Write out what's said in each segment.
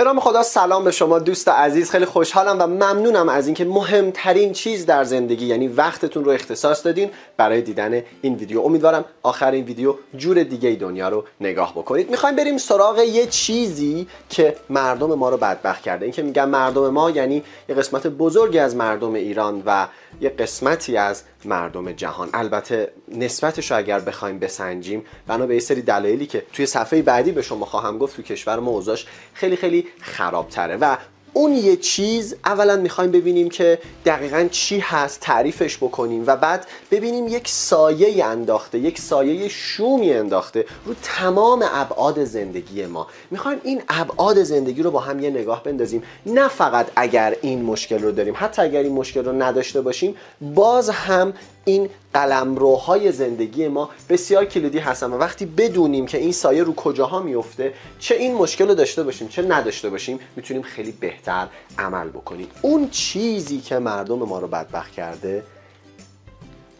به نام خدا سلام به شما دوست عزیز خیلی خوشحالم و ممنونم از اینکه مهمترین چیز در زندگی یعنی وقتتون رو اختصاص دادین برای دیدن این ویدیو. امیدوارم آخر این ویدیو جور دیگه دنیا رو نگاه بکنید. می‌خوایم بریم سراغ یه چیزی که مردم ما رو بدبخت کرده. این که میگم مردم ما یعنی یه قسمت بزرگی از مردم ایران و یه قسمتی از مردم جهان. البته نسبتش اگر بخوایم بسنجیم بنا به سری دلایلی که توی صفحه بعدی به شما خواهم گفت تو کشور ما اوضاعش خیلی خیلی خرابتره. و اون یه چیز اولا می‌خوایم ببینیم که دقیقا چی هست تعریفش بکنیم و بعد ببینیم یک سایه انداخته یک سایه شومی انداخته رو تمام ابعاد زندگی ما. می‌خوایم این ابعاد زندگی رو با هم یه نگاه بندازیم. نه فقط اگر این مشکل رو داریم حتی اگر این مشکل رو نداشته باشیم باز هم این قلمروهای زندگی ما بسیار کلیدی هستن و وقتی بدونیم که این سایه رو کجاها میفته چه این مشکل رو داشته باشیم چه نداشته باشیم می‌تونیم خیلی بهتر عمل بکنیم. اون چیزی که مردم ما رو بدبخت کرده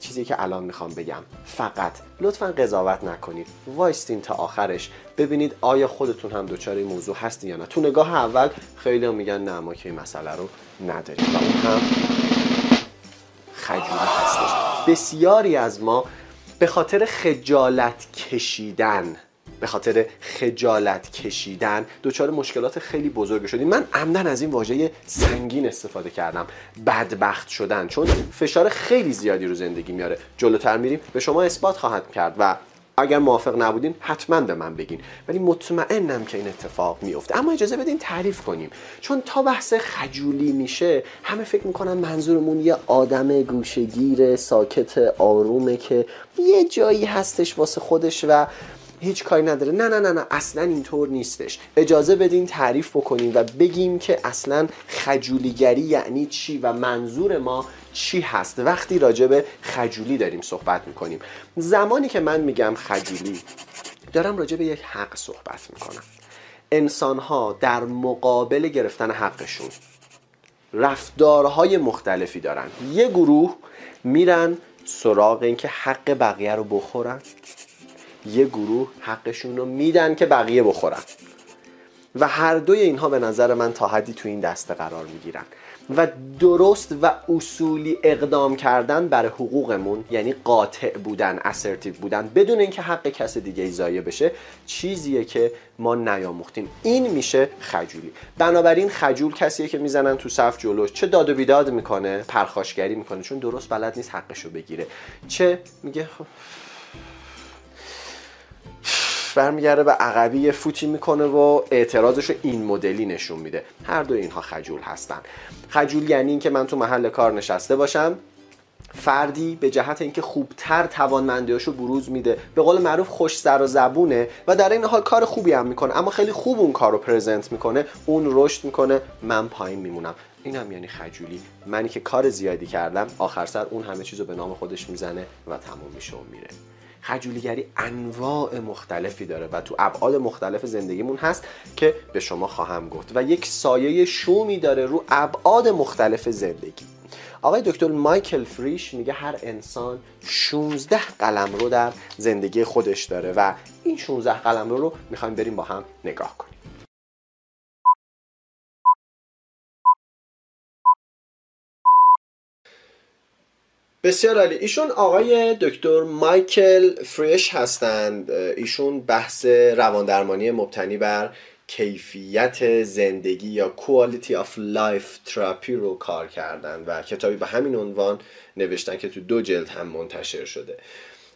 چیزی که الان می‌خوام بگم. فقط لطفا قضاوت نکنید. وایستین تا آخرش. ببینید آیا خودتون هم دچار این موضوع هستی یا نه. تو نگاه اول خیلی هم میگن نه ما که این مسئله رو نداریم. و اون هم خجولی هستش. بسیاری از ما به خاطر خجالت کشیدن به خاطر خجالت کشیدن دچار مشکلات خیلی بزرگ شدیم. من عمدن از این واژه سنگین استفاده کردم. بدبخت شدن. چون فشار خیلی زیادی رو زندگی میاره. جلوتر میریم. به شما اثبات خواهد کرد و اگر موافق نبودین حتما به من بگین. ولی مطمئنم که این اتفاق میفته اما اجازه بدین تعریف کنیم. چون تا بحث خجولی میشه همه فکر می‌کنن منظورمون یه آدم گوشگیر ساکت آرومه که یه جایی هستش واسه خودش و هیچ کاری نداره. نه نه نه نه اصلا اینطور نیستش. اجازه بدین تعریف بکنیم و بگیم که اصلا خجولیگری یعنی چی و منظور ما چی هست. وقتی راجع به خجولی داریم صحبت می‌کنیم. زمانی که من میگم خجولی دارم راجع به یک حق صحبت می‌کنم. انسان ها در مقابل گرفتن حقشون رفتارهای مختلفی دارن. یه گروه میرن سراغ اینکه حق بقیه رو بخورن. یه گروه حقشون رو میدن که بقیه بخورن. و هر دوی اینها به نظر من تا حدی تو این دسته قرار می‌گیرن. و درست و اصولی اقدام کردن بر حقوقمون یعنی قاطع بودن اسرتیو بودن بدون اینکه حق کس دیگه ای بشه چیزیه که ما نیاموختیم. این میشه خجولی. بنابراین خجول کسیه که می‌زنن تو صف جلوش. چه داد و بیداد می‌کنه پرخاشگری می‌کنه چون درست بلد نیست حقشو بگیره. چه؟ میگه خب برمیگرده به عقبی فوتی می‌کنه و اعتراضش رو این مدلی نشون میده. هر دو اینها خجول هستن. خجول یعنی اینکه من تو محل کار نشسته باشم. فردی به جهت اینکه خوبتر توانمندیاشو بروز میده. به قول معروف خوش سر و زبونه و در این حال کار خوبی هم می‌کنه. اما خیلی خوب اون کار رو پرزنت می‌کنه. اون رشد می‌کنه. من پایین میمونم. این هم یعنی خجولی. منی که کار زیادی کردم آخر سر اون همه چیزو به نام خودش می‌زنه و تموم میشه و میره. خجولیگری انواع مختلفی داره و تو ابعاد مختلف زندگیمون هست که به شما خواهم گفت و یک سایه شومی داره رو ابعاد مختلف زندگی. آقای دکتر مایکل فریش میگه هر انسان 16 قلم رو در زندگی خودش داره و این 16 قلم رو رو می‌خوایم بریم با هم نگاه کنیم. بسیار عالی. ایشون آقای دکتر مایکل فریش هستند. ایشون بحث رواندرمانی مبتنی بر کیفیت زندگی یا quality of life تراپی رو کار کردن و کتابی به همین عنوان نوشتن که تو دو جلد هم منتشر شده.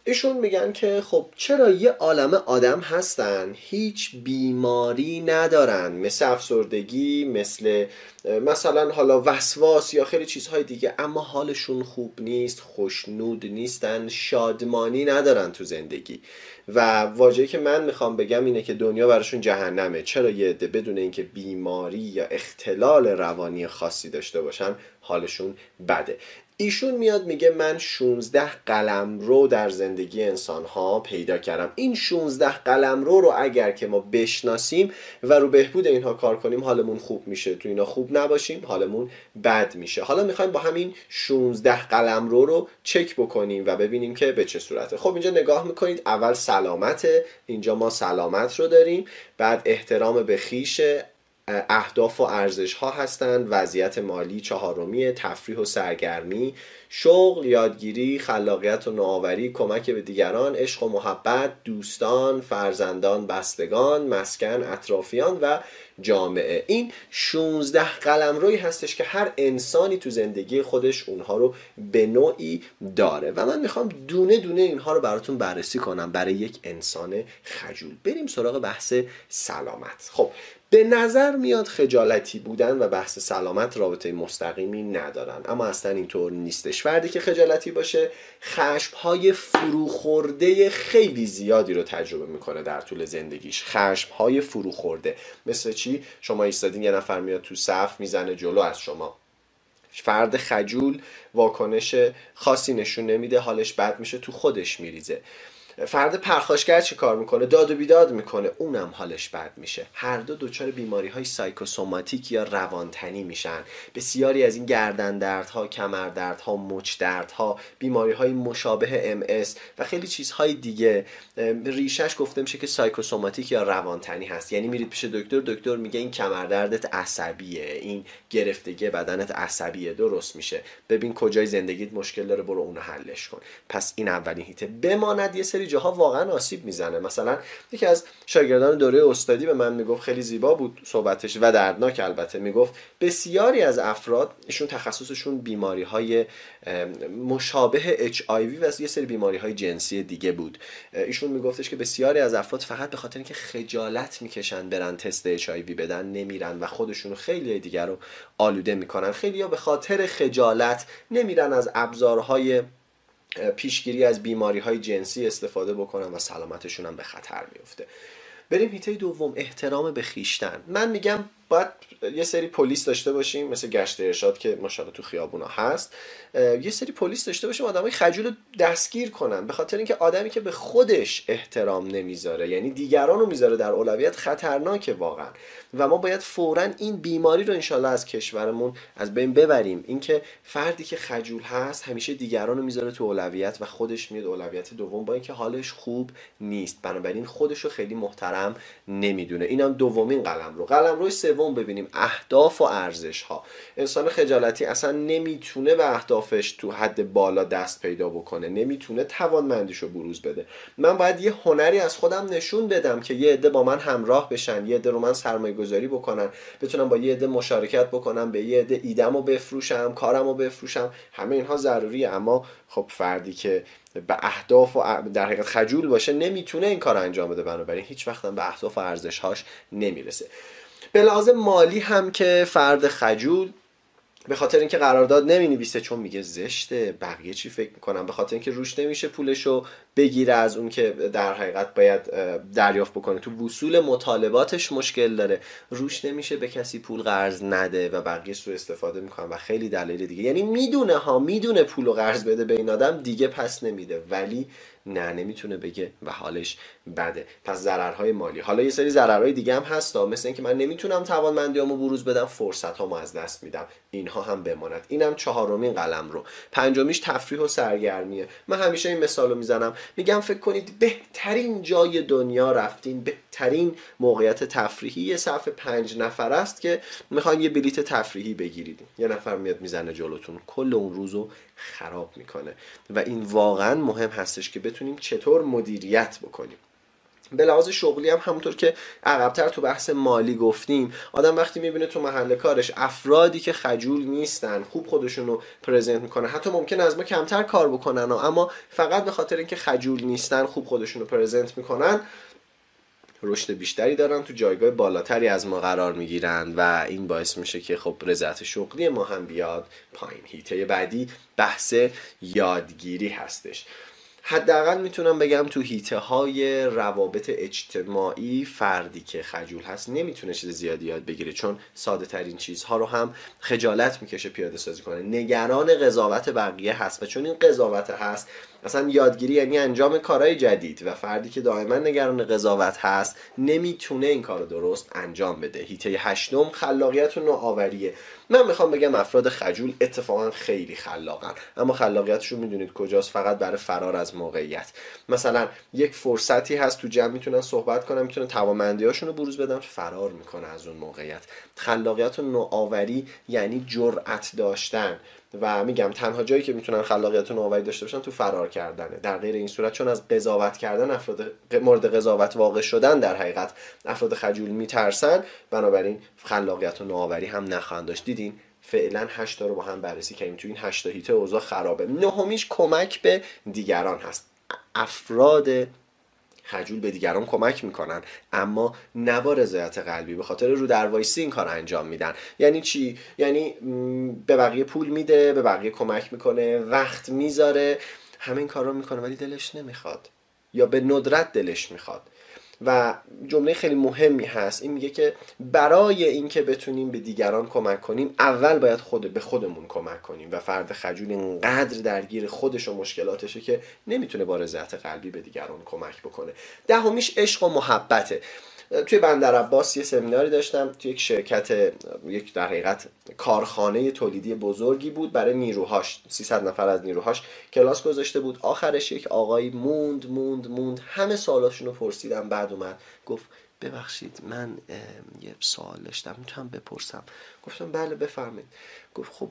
ایشون میگن که خب چرا یه عالم آدم هستن هیچ بیماری ندارن؟ مثل افسردگی مثل مثلا حالا وسواس یا خیلی چیزهای دیگه اما حالشون خوب نیست خوشنود نیستن شادمانی ندارن تو زندگی. و واژه‌ای که من می‌خوام بگم اینه که دنیا براشون جهنمه. چرا یه عده بدون اینکه بیماری یا اختلال روانی خاصی داشته باشن حالشون بده. ایشون میاد میگه من 16 قلم رو در زندگی انسان ها پیدا کردم. این 16 قلم رو رو اگر که ما بشناسیم و رو بهبود اینها کار کنیم حالمون خوب میشه. تو اینا خوب نباشیم حالمون بد میشه. حالا می‌خوایم با همین 16 قلم رو رو چک بکنیم و ببینیم که به چه صورته. خب اینجا نگاه می‌کنید. اول سلامته. اینجا ما سلامت رو داریم. بعد احترام به خیش اهداف و ارزش ها هستند. وضعیت مالی چهارمی تفریح و سرگرمی. شغل یادگیری خلاقیت و نوآوری کمک به دیگران عشق و محبت دوستان فرزندان بستگان مسکن اطرافیان و جامعه. این 16 قلم روی هستش که هر انسانی تو زندگی خودش اونها رو به نوعی داره. و من می‌خوام دونه دونه اینها رو براتون بررسی کنم برای یک انسان خجول. بریم سراغ بحث سلامت. خب به نظر میاد خجالتی بودن و بحث سلامت رابطه مستقیمی ندارن. اما اصلا اینطور نیستش. فردی که خجالتی باشه خشم های فروخورده خیلی زیادی رو تجربه می‌کنه در طول زندگیش. خشم های فروخورده. مثل چی؟ شما ایستادین یه نفر میاد تو صف می‌زنه جلو از شما. فرد خجول واکنش خاصی نشون نمیده حالش بد میشه تو خودش میریزه. فرد پرخاشگر چی کار می‌کنه؟ داد و بیداد می‌کنه. اونم حالش بد میشه. هر دو دچار بیماری های سایکوسوماتیک یا روانتنی میشن. بسیاری از این گردن دردها کمر دردها مچ دردها بیماری های مشابه ام و خیلی چیزهای دیگه ریشش گفته میشه که سایکوسوماتیک یا روانتنی هست. یعنی میرید پیش دکتر دکتر میگه این کمر دردت عصبیه این گرفتگی بدنت عصبیه درست میشه. ببین کجای زندگیت مشکل داره برو اونو حلش کن. پس این اولین هیته. بماند یه سری جاها واقعا آسیب می‌زنه. مثلا یکی از شاگردان دوره استادی به من می‌گفت خیلی زیبا بود صحبتش و دردناک البته. می‌گفت بسیاری از افراد ایشون تخصصشون بیماری های مشابه اچ و یه سری بیماری های جنسی دیگه بود. ایشون میگفتش که بسیاری از افراد فقط به خاطر اینکه خجالت می‌کشن برن تست اچ بدن نمیرن و خودشون خیلی دیگر رو آلوده می‌کنن. خیلی به خاطر خجالت نمیرن از ابزارهای پیشگیری از بیماری های جنسی استفاده بکنن و سلامتشون هم به خطر میفته بریم هیته دوم احترام به خیشتن. من میگم باید یه سری پلیس داشته باشیم مثل گشت ارشاد که ماشاءالله تو خیابونا هست. یه سری پلیس داشته باشیم آدمای خجول دستگیر کنن به خاطر اینکه آدمی که به خودش احترام نمی‌ذاره یعنی دیگران رو می‌ذاره در اولویت خطرناکه واقعا. و ما باید فورا این بیماری رو انشالله از کشورمون از بین ببریم. اینکه فردی که خجول هست همیشه دیگران رو می‌ذاره تو اولویت و خودش میاد اولویت دوم با اینکه حالش خوب نیست. بنابراین خودش رو خیلی محترم نمی‌دونه. اینم دومین قلم رو قلم روی سوم ببینیم اهداف و ارزش ها انسان خجالتی اصلا نمی‌تونه به اهدافش تو حد بالا دست پیدا بکنه نمی‌تونه توانمندیش رو بروز بده. من باید یه هنری از خودم نشون بدم که یه عده با من همراه بشن یه عده رو من سرمایه گذاری بکنن بتونم با یه عده مشارکت بکنم به یه عده ایدم رو بفروشم کارم رو بفروشم. همه اینها ضروریه اما خب فردی که به اهداف و در حقیقت خجول باشه نمی‌تونه این کار انجام بده. بنابراین هیچ وقت به اهداف و ارزشهاش نمی‌رسه. به لحاظ مالی هم که فرد خجول به خاطر اینکه قرارداد نمی نویسه چون میگه زشته بقیه چی فکر می‌کنم به خاطر اینکه روش نمیشه پولشو بگیره از اون که در حقیقت باید دریافت بکنه. تو وصول مطالباتش مشکل داره. روش نمیشه به کسی پول قرض نده و بقیه سو استفاده می‌کنن و خیلی دلیل دیگه. یعنی می‌دونه ها می‌دونه پول و قرض بده به این آدم دیگه پس نمیده. ولی نه نمی‌تونه بگه و حالش بده. پس ضررهای مالی. حالا یه سری ضررهای دیگه هم هست مثل اینکه من نمی‌تونم توانمندیامو بروز بدم فرصت هامو از دست میدم. اینها هم بماند. اینم چهارمین قلم رو پنجمیش تفریح و سرگرمیه. من همیشه این مثال رو می‌زنم. میگم فکر کنید بهترین جای دنیا رفتین بهترین موقعیت تفریحی یه صف پنج نفر است که می‌خوان یه بلیت تفریحی بگیرید یه نفر میاد می‌زنه جلوتون کل اون روزو خراب می‌کنه. و این واقعا مهم هستش که بتونیم چطور مدیریت بکنیم. به لحاظ شغلی هم همونطور که عقبتر تو بحث مالی گفتیم آدم وقتی می‌بینه تو محل کارش افرادی که خجول نیستن خوب خودشون رو پرزنت می‌کنن حتی ممکن از ما کمتر کار بکنن اما فقط به خاطر اینکه خجول نیستن خوب خودشون رو پرزنت می‌کنن رشد بیشتری دارن تو جایگاه بالاتری از ما قرار می‌گیرن و این باعث میشه که خب رضایت شغلی ما هم بیاد پایین. هیته بعدی بحث یادگیری هستش. حداقل می‌تونم بگم تو هیته های روابط اجتماعی فردی که خجول هست نمی‌تونه چیز زیادی یاد بگیره چون ساده ترین چیزها رو هم خجالت می‌کشه پیاده سازی کنه. نگران قضاوت بقیه هست و چون این قضاوت هست اصلا یادگیری یعنی انجام کارهای جدید و فردی که دائما نگران قضاوت هست نمی‌تونه این کار درست انجام بده. هیته هشتم خلاقیت و نوآوریه من می‌خوام بگم افراد خجول اتفاقا خیلی خلاقن. اما خلاقیتشون می‌دونید کجاست فقط برای فرار از موقعیت. مثلا یک فرصتی هست تو جمع می‌تونن صحبت کنن می‌تونن توانمندیاشون رو بروز بدن فرار می‌کنه از اون موقعیت. خلاقیت و نوآوری یعنی جرأت داشتن. و میگم تنها جایی که می‌تونن خلاقیت و نوآوری داشته باشن تو فرار کردنه. در غیر این صورت چون از قضاوت کردن افراد مورد قضاوت واقع شدن در حقیقت افراد خجول میترسن بنابراین خلاقیت و نوآوری هم نخواهند داشت. دیدین فعلا هشتا رو با هم بررسی کردیم. تو این هشتا هیته اوضاع خرابه. نهمیش کمک به دیگران هست. افراد خجول به دیگران کمک می‌کنن. اما نه با رضایت قلبی به خاطر رو در وایسی این کار انجام میدن. یعنی چی؟ یعنی به بقیه پول میده به بقیه کمک می‌کنه وقت می‌ذاره همه این کار رو می‌کنه ولی دلش نمی‌خواد. یا به ندرت دلش می‌خواد. و جمله خیلی مهمی هست. این میگه که برای اینکه بتونیم به دیگران کمک کنیم اول باید خود به خودمون کمک کنیم و فرد خجول اینقدر درگیر خودش و مشکلاتشه که نمی‌تونه با رضایت قلبی به دیگران کمک بکنه. دهمیش عشق و محبته. توی بندر عباس یه سمیناری داشتم توی یک شرکت یک در حقیقت کارخانه تولیدی بزرگی بود برای نیروهاش 300 نفر از نیروهاش کلاس گذاشته بود. آخرش یک آقایی موند موند موند همه سوالاشونو پرسیدم بعد اومد گفت ببخشید من یه سوال داشتم می‌تونم بپرسم؟ گفتم بله بفرمایید. گفت خب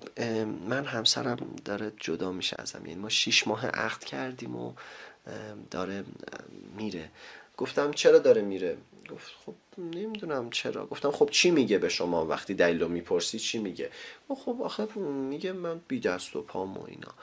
من همسرم داره جدا میشه ازم یعنی ما شیش ماه عقد کردیم و داره میره. گفتم چرا داره میره؟ گفت خب نمی‌دونم چرا. گفتم خب چی میگه به شما وقتی دلیل رو می‌پرسی؟ چی میگه؟ خب آخه میگه من بی دست و پام و اینا.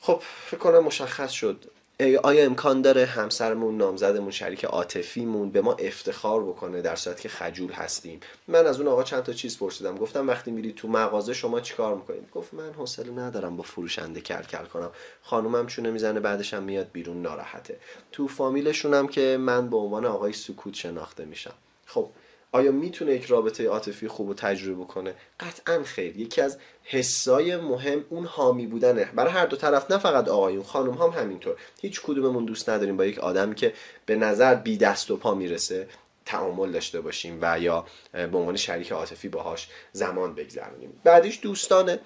خب فکر کنم مشخص شد. آیا امکان داره همسرمون نامزدمون شریک عاطفیمون به ما افتخار بکنه در صورتی که خجول هستیم؟ من از اون آقا چند تا چیز پرسیدم. گفتم وقتی میری تو مغازه شما چیکار می‌کنید؟ گفت من حوصله ندارم با فروشنده کل کل کنم. خانومم چونه می‌زنه بعدش هم میاد بیرون ناراحته. تو فامیلشونم که من به عنوان آقای سکوت شناخته میشم. خب آیا می‌تونه یک رابطه عاطفی خوب و تجربه کنه قطعا خیر. یکی از حسای مهم اون حامی بودنه. برای هر دو طرف نه فقط آقایون خانم هم همینطور. هیچ کدوممون دوست نداریم با یک آدمی که به نظر بی دست و پا می‌رسه تعامل داشته باشیم و یا به عنوان شریک عاطفی باهاش زمان بگذرونیم. بعدیش دوستانه.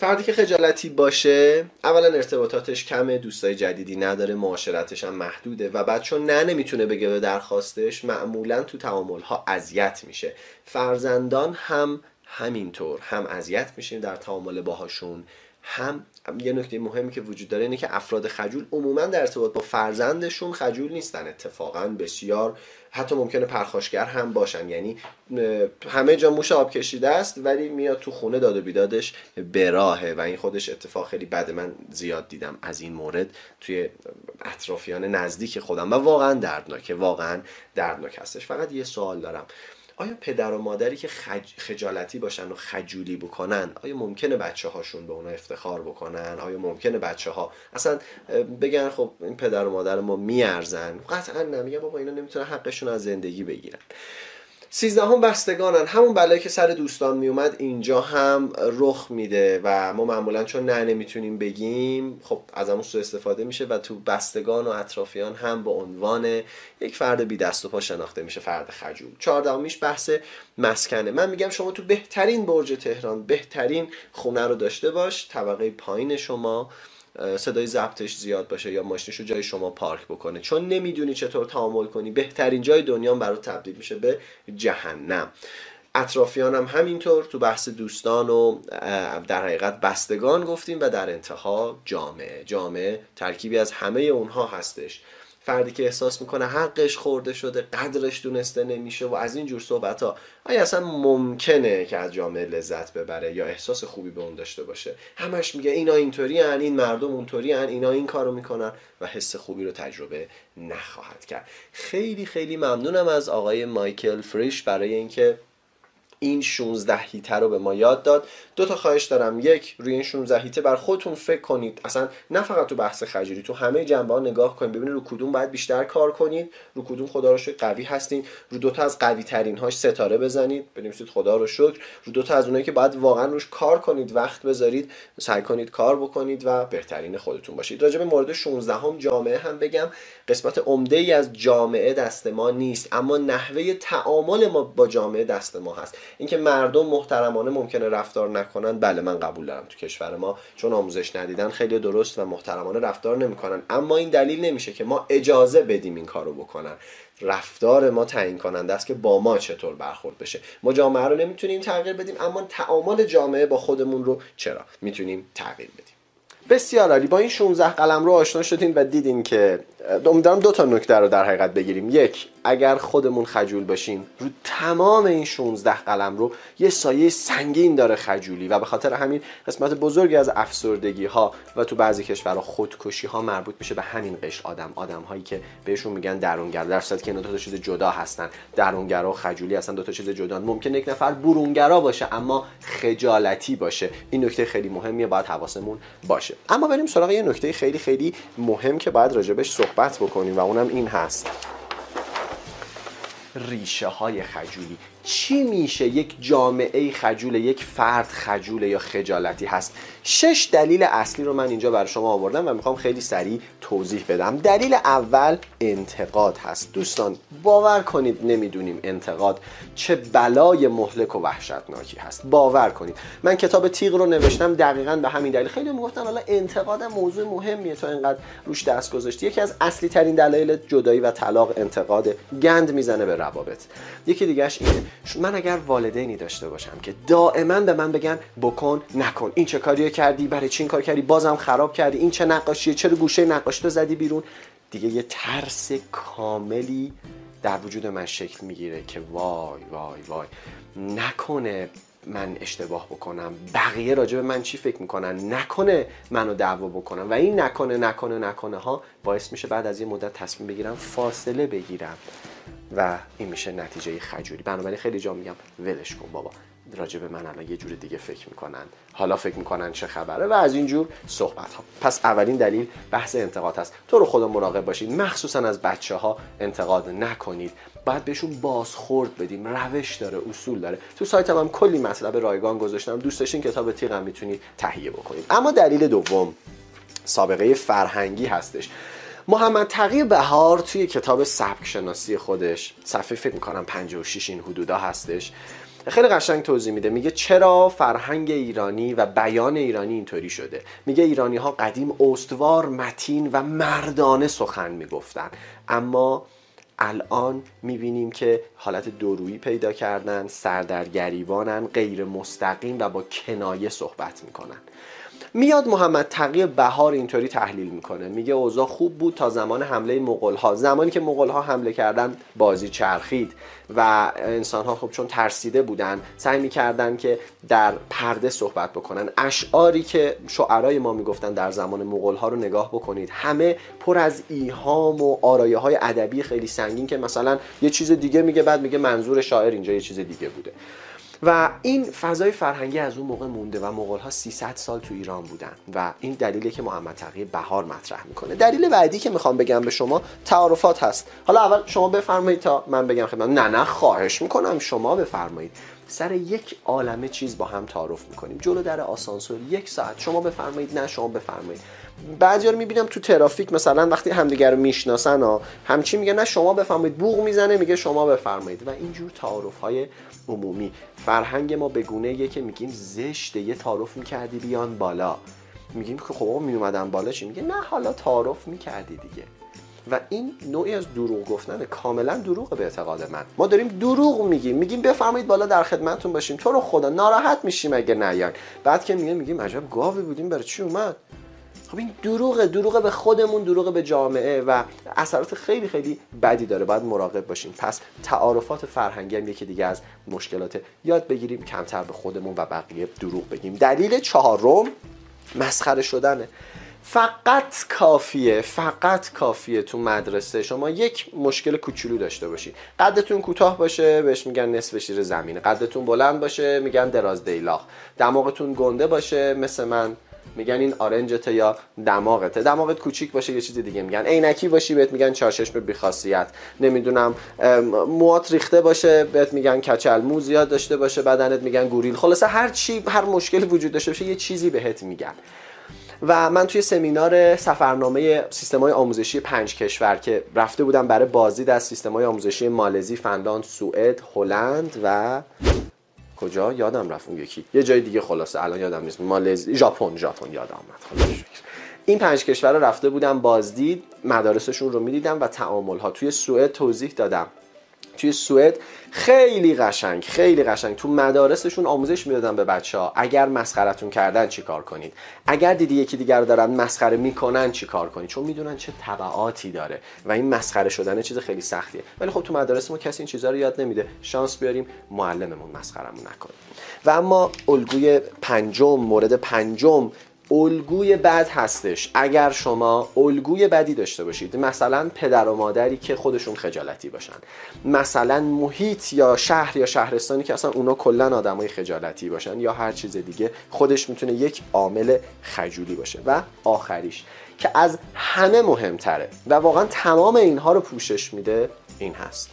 فردی که خجالتی باشه اولا ارتباطاتش کمه دوستای جدیدی نداره معاشرتش هم محدوده و بعد چون نه نمی‌تونه بگه به درخواستش معمولا تو تعامل ها اذیت میشه. فرزندان هم همینطور هم اذیت میشیم در تعامل باهاشون هم یه نکته مهمی که وجود داره اینه که افراد خجول عموما در ارتباط با فرزندشون خجول نیستن. اتفاقا بسیار حتی ممکنه پرخاشگر هم باشن. یعنی همه جا موش آب کشیده است ولی میاد تو خونه داد و بیدادش براهه و این خودش اتفاق خیلی بد من زیاد دیدم از این مورد توی اطرافیان نزدیک خودم. و واقعا دردناکه واقعا دردناک هستش. فقط یه سوال دارم. آیا پدر و مادری که خجالتی باشن و خجولی بکنن آیا ممکنه بچه هاشون به اونا افتخار بکنن؟ آیا ممکنه بچه ها اصلا بگن خب این پدر و مادر ما میارزن. قطعا نمیگه بابا اینا نمی‌تونن حقشون از زندگی بگیرن. سیزدهم بستگانن. همون بلایی که سر دوستان میومد اینجا هم رخ میده و ما معمولا چون نه نمی‌تونیم بگیم خب از همون سو استفاده میشه و تو بستگان و اطرافیان هم به عنوان یک فرد بی دست و پا شناخته میشه فرد خجول. چهاردهمیش بحث مسکنه. من میگم شما تو بهترین برج تهران بهترین خونه رو داشته باش طبقه پایین شما. صدای ضبطش زیاد باشه یا ماشینش رو جای شما پارک بکنه. چون نمی‌دونی چطور تعامل کنی. بهترین جای دنیا برای تبدیل میشه به جهنم. اطرافیان هم همینطور تو بحث دوستان و در حقیقت بستگان گفتیم و در انتها جامعه جامعه ترکیبی از همه اونها هستش. فردی که احساس می‌کنه حقش خورده شده قدرش دونسته نمیشه و از این جور صحبت ها آیا اصلا ممکنه که از جامعه لذت ببره یا احساس خوبی به اون داشته باشه؟ همش میگه اینا اینطوری هن این مردم اونطوری هن اینا این کارو می‌کنن و حس خوبی رو تجربه نخواهد کرد. خیلی خیلی ممنونم از آقای مایکل فریش برای اینکه این 16 هیته رو به ما یاد داد. دو تا خواهش دارم. یک روی این 16 هیته بر خودتون فکر کنید. اصلا نه فقط تو بحث خجولی تو همه جنبه ها نگاه کنید. ببینید رو کدوم باید بیشتر کار کنید. رو کدوم خدا رو شکر قوی هستین. رو دو تا از قوی ترین هاش ستاره بزنید. بنویسید خدا رو شکر. رو دو تا از اونایی که باید واقعا روش کار کنید وقت بذارید سعی کنید کار بکنید و بهترین خودتون باشید. راجع به مورد 16 هم جامعه هم بگم. قسمت عمده ای از جامعه دست ما نیست اما نحوه تعامل ما با جامعه دست ما هست. اینکه مردم محترمانه ممکنه رفتار نکنن بله من قبول دارم تو کشور ما چون آموزش ندیدن خیلی درست و محترمانه رفتار نمی‌کنن. اما این دلیل نمیشه که ما اجازه بدیم این کارو بکنن. رفتار ما تعیین کننده است که با ما چطور برخورد بشه. ما جامعه رو نمی‌تونیم تغییر بدیم اما تعامل جامعه با خودمون رو چرا می‌تونیم تغییر بدیم؟ بسیار عالی. با این 16 قلم رو آشنا شدین و دیدین که امیدوارم دو تا نکته رو در حقیقت بگیریم. یک اگر خودمون خجول باشیم رو تمام این 16 قلم رو یه سایه سنگین داره خجولی و به خاطر همین قسمت بزرگی از افسردگی ها و تو بعضی کشورها خودکشی ها مربوط میشه به همین قشر. آدم آدم هایی که بهشون میگن درونگر. در صورتی که اینا دو تا چیز جدا هستن. درونگرا و خجولی اصلا دو تا چیز جدا. ممکن یک نفر برونگرا باشه اما خجالتی باشه. این نکته خیلی مهمیه باید حواسمون باشه. اما بریم سراغ یه نکته خیلی خیلی مهم که باید راجبش صحبت بکنیم و اونم این هست. ریشه های خجولی. چی میشه یک جامعه خجول یک فرد خجول یا خجالتی هست؟ شش دلیل اصلی رو من اینجا برای شما آوردم و می‌خوام خیلی سریع توضیح بدم. دلیل اول انتقاد هست. دوستان باور کنید نمی‌دونیم انتقاد چه بلای مهلک و وحشتناکی هست. باور کنید. من کتاب تیغ رو نوشتم دقیقا به همین دلیل. خیلی می‌گفتن حالا انتقاد موضوع مهمیه تو اینقدر روش دست گذاشتی. یکی از اصلی ترین دلایل جدایی و طلاق انتقاد گند می‌زنه به روابط. یکی دیگهش اینه من اگر والدینی داشته باشم که دائما به من بگن بکن نکن. این چه کاریو کردی برای چی این کار کردی؟ بازم خراب کردی. این چه نقاشیه؟ چرا گوشه نقاشی تو زدی بیرون؟ دیگه یه ترس کاملی در وجود من شکل می‌گیره که وای وای وای. نکنه من اشتباه بکنم. بقیه راجع به من چی فکر می‌کنن؟ نکنه منو دعوا بکنم. و این نکنه نکنه نکنه ها باعث میشه بعد از یه مدت تصمیم بگیرم فاصله بگیرم. و این میشه نتیجه خجولی. بنابراین خیلی جا میگم. ولش کن بابا. راجع به من الان یه جور دیگه فکر می‌کنن. حالا فکر می‌کنن چه خبره. و از اینجور صحبت ها پس اولین دلیل بحث انتقاد هست تو رو خدا مراقب باشید مخصوصا از بچه ها انتقاد نکنید. باید بهشون بازخورد بدیم روش داره اصول داره. تو سایت هم, کلی مطلب رایگان گذاشتم. دوست داشتین کتاب تیغم می‌تونید تهیه بکنید. اما دلیل دوم. سابقه فرهنگی هستش. محمد تقی بهار توی کتاب سبک شناسی خودش صفحه فکر می‌کنم 56 این حدودا هستش خیلی قشنگ توضیح میده. میگه چرا فرهنگ ایرانی و بیان ایرانی اینطوری شده؟ میگه ایرانی ها قدیم استوار متین و مردانه سخن می‌گفتن. اما الان می‌بینیم که حالت درویی پیدا کردن سردرگریبانن غیر مستقیم و با کنایه صحبت می‌کنن. میاد محمد تقی بهار اینطوری تحلیل می‌کنه. میگه اوضاع خوب بود تا زمان حمله مغول ها زمانی که مغول ها حمله کردن بازی چرخید و انسان ها خب چون ترسیده بودن سعی می‌کردن که در پرده صحبت بکنن. اشعاری که شعرای ما می‌گفتن در زمان مغول ها رو نگاه بکنید. همه پر از ایهام و آرایه های ادبی خیلی سنگین که مثلا یه چیز دیگه میگه بعد میگه منظور شاعر اینجا یه چیز دیگه بوده. و این فضای فرهنگی از اون موقع مونده و مغول ها 300 سال تو ایران بودن و این دلیلی که محمد تقی بهار مطرح می‌کنه. دلیل بعدی که می‌خوام بگم به شما تعارفات هست. حالا اول شما بفرمایید تا من بگم خدمت نه نه خواهش می‌کنم. شما بفرمایید. سر یک عالمه چیز با هم تعارف می‌کنیم. جلو در آسانسور یک ساعت. شما بفرمایید نه شما بفرمایید. بعضی رو می‌بینم تو ترافیک مثلا وقتی همدیگر رو می‌شناسن ها همچی میگه نه شما بفرمایید. بوغ می‌زنه میگه شما بفرمایید. و اینجور تعارف های عمومی فرهنگ ما به گونه که میگیم زشته یه تعارف می‌کردی بیان بالا. میگیم که خب میومدن بالا چی؟ میگه نه حالا تعارف می‌کردی دیگه. و این نوعی از دروغ گفتن کاملا دروغ به اعتقاد من. ما داریم دروغ میگیم. میگیم بفرمایید بالا در خدمتتون باشیم. تو رو خدا ناراحت میشیم اگه نیان بعد که میگیم میگیم عجب گاوی بودیم. برای چی اومد؟ خب این دروغه دروغه به خودمون دروغه به جامعه و اثرات خیلی خیلی بدی داره. باید مراقب باشیم. پس تعارفات فرهنگی هم یکی دیگه از مشکلات یاد بگیریم کمتر به خودمون و بقیه دروغ بگیم. دلیل چهارم مسخره شدنه. فقط کافیه فقط کافیه تو مدرسه. شما یک مشکل کوچولو داشته باشید قدتون کوتاه باشه بهش میگن نصف شیر زمینه. قدتون بلند باشه میگن دراز دیلاخ دماغتون گنده باشه مثل من میگن این آرنجته یا دماغته. دماغت کوچیک باشه یه چیز دیگه میگن. عینکی باشی بهت میگن چاشش به خاصیت نمی‌دونم موات ریخته باشه بهت میگن کچل مو زیاد داشته باشه بدنت میگن گوریل. خلاصه هر چی هر مشکلی وجود داشته باشه یه چیزی بهت میگن. و من توی سمینار سفرنامه سیستم های آموزشی پنج کشور که رفته بودم برای بازدید در سیستم های آموزشی مالزی، فنلاند، سوئد، هلند و کجا؟ یادم رفت اون یکی. یه جای دیگه خلاصه الان یادم نیست. مالزی ژاپن ژاپن یادم آمد این پنج کشور رو رفته بودم بازدید مدارسشون رو می‌دیدم و تعامل ها توی سوئد توضیح دادم. توی سوئد خیلی قشنگ خیلی قشنگ. تو مدارسشون آموزش می‌دادن به بچه ها اگر مسخرتون کردن چیکار کنید؟ اگر دیدی یکی دیگر رو دارن مسخره می‌کنن چیکار کنید؟ چون می‌دونن چه تبعاتی داره و این مسخره شدن چیز خیلی سختیه. ولی خب تو مدارس ما کسی این چیزها رو یاد نمیده. شانس بیاریم معلممون مسخرمون نکنه. و اما الگوی پنجم مورد پنجم الگوی بد هستش. اگر شما الگوی بدی داشته باشید مثلا پدر و مادری که خودشون خجالتی باشن مثلا محیط یا شهر یا شهرستانی که اصلا اونا کلا آدمای خجالتی باشن یا هر چیز دیگه خودش می‌تونه یک عامل خجولی باشه. و آخریش که از همه مهمتره و واقعا تمام اینها رو پوشش میده این هست.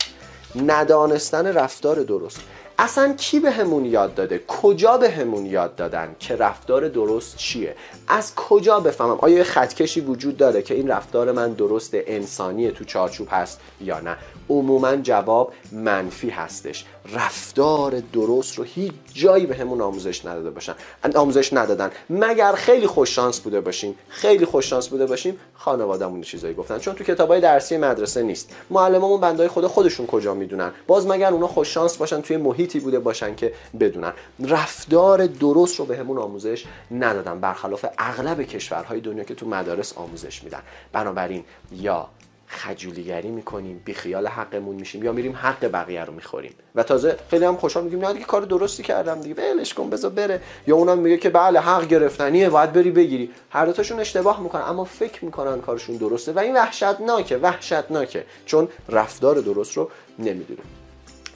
ندانستن رفتار درست. اصلا کی به همون یاد داده؟ کجا به همون یاد دادن که رفتار درست چیه؟ از کجا بفهمم؟ آیا خطکشی وجود داره که این رفتار من درست انسانی تو چارچوب هست یا نه؟ عموما جواب منفی هستش. رفتار درست رو هیچ جایی به همون آموزش نداده باشن. آموزش ندادن. مگر خیلی خوششانس بوده باشیم؟ خیلی خوششانس بوده باشیم؟ خانوادهمون چیزایی گفتن. چون تو کتابای درسی مدرسه نیست. معلمامون بندای خود خودشون کجا می‌دونن؟ باز مگر اونا خوششانس باشن توی محیطی بوده باشن که بدونن. رفتار درست رو به همون آموزش ندادن. برخلاف اغلب کشورهای دنیا که تو مدارس آموزش میدن. بنابراین یا خجولیگری می‌کنیم خیال حقمون میشیم یا میریم حق بقیه رو می‌خوریم. و تازه خیلی هم خوشحال میگیم نه دیگه کار درستی کردم دیگه ولش کن بذار بره. یا اونم میگه که بله حق گرفتنیه باید بری بگیری. هر دوتاشون اشتباه می‌کنن اما فکر می‌کنن کارشون درسته. و این وحشتناکه وحشتناکه. چون رفتار درست رو نمی‌دونه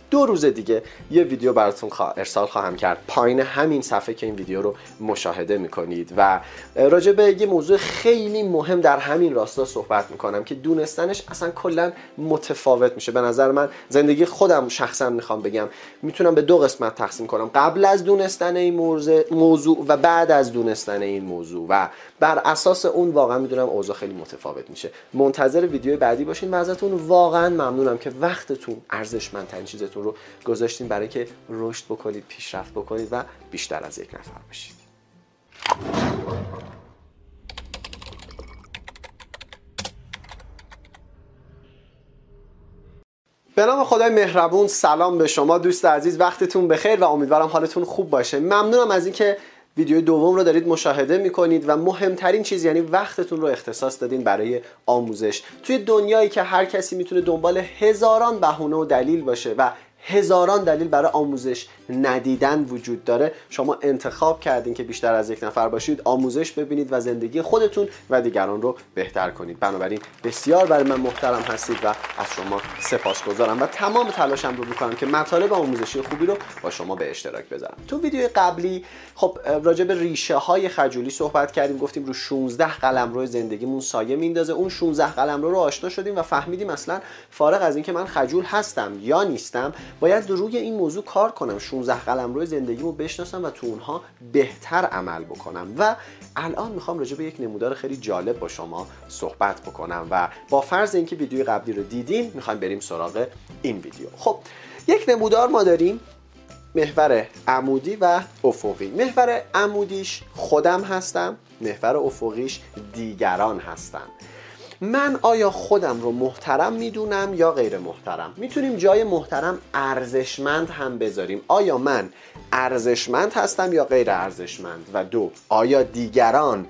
دو روز دیگه یه ویدیو براتون ارسال خواهم کرد. پایین همین صفحه که این ویدیو رو مشاهده می‌کنید. و راجع به یه موضوع خیلی مهم در همین راستا صحبت می‌کنم که دونستنش اصلا کلا متفاوت میشه. به نظر من زندگی خودم شخصا می‌خوام بگم. می‌تونم به دو قسمت تقسیم کنم. قبل از دونستن این موضوع و بعد از دونستن این موضوع. و بر اساس اون واقعا می‌دونم اوضاع خیلی متفاوت میشه. منتظر ویدیو بعدی باشین و ازتون. واقعا ممنونم که وقتتون ارزشمندترین چیزتون رو گذاشتیم برای که رشد بکنید پیشرفت بکنید و بیشتر از یک نفر بشید. به نام خدای مهربون سلام به شما دوست عزیز وقتتون بخیر و امیدوارم حالتون خوب باشه. ممنونم از اینکه ویدیو دوم رو دارید مشاهده می‌کنید و مهمترین چیز یعنی وقتتون رو اختصاص دادین برای آموزش. توی دنیایی که هر کسی می‌تونه دنبال هزاران بهونه و دلیل باشه و هزاران دلیل برای آموزش ندیدن وجود داره. شما انتخاب کردین که بیشتر از یک نفر باشید آموزش ببینید و زندگی خودتون و دیگران رو بهتر کنید. بنابراین بسیار برای من محترم هستید و از شما سپاسگزارم و تمام تلاشم رو می‌کنم که مطالب آموزشی خوبی رو با شما به اشتراک بذارم. تو ویدیو قبلی خب راجع به ریشه های خجولی صحبت کردیم گفتیم رو 16 قلم روی زندگیمون سایه میندازه. اون 16 قلم رو رو آشنا شدیم و فهمیدیم اصلا فارغ از اینکه من خجول هستم یا نیستم. باید روی این موضوع کار کنم 16 قلم روی زندگیمو بشناسم و تو اونها بهتر عمل بکنم. و الان می‌خوام راجع به یک نمودار خیلی جالب با شما صحبت بکنم و با فرض اینکه ویدیو قبلی رو دیدین می‌خوایم بریم سراغ این ویدیو. خب یک نمودار ما داریم محور عمودی و افقی. محور عمودیش خودم هستم محور افقیش دیگران هستن. من آیا خودم رو محترم می‌دونم یا غیر محترم؟ می‌تونیم جای محترم ارزشمند هم بذاریم. آیا من ارزشمند هستم یا غیر ارزشمند؟ و دو آیا دیگران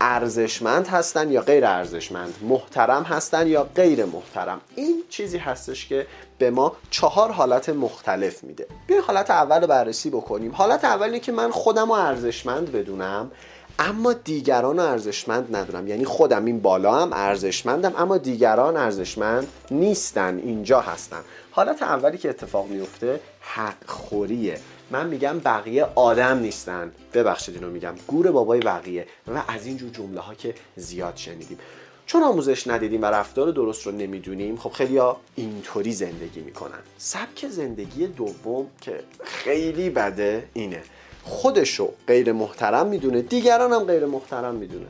ارزشمند هستن یا غیر ارزشمند؟ محترم هستن یا غیر محترم؟ این چیزی هستش که به ما چهار حالت مختلف میده. بیاین حالت اول رو بررسی بکنیم. حالت اولی که من خودم رو ارزشمند بدونم. اما دیگران رو ارزشمند ندارم. یعنی خودم این بالا هم ارزشمندم اما دیگران ارزشمند نیستن اینجا هستن. حالت اولی که اتفاق میفته حق خوریه من میگم بقیه آدم نیستن. ببخشید اینو میگم. گور بابای بقیه و از اینجور جمله ها که زیاد شنیدیم. چون آموزش ندیدیم و رفتار درست رو نمی‌دونیم خب خیلی ها اینطوری زندگی می‌کنن. سبک زندگی دوم که خیلی بده اینه. خودشو غیر محترم می‌دونه دیگران هم غیر محترم می‌دونه.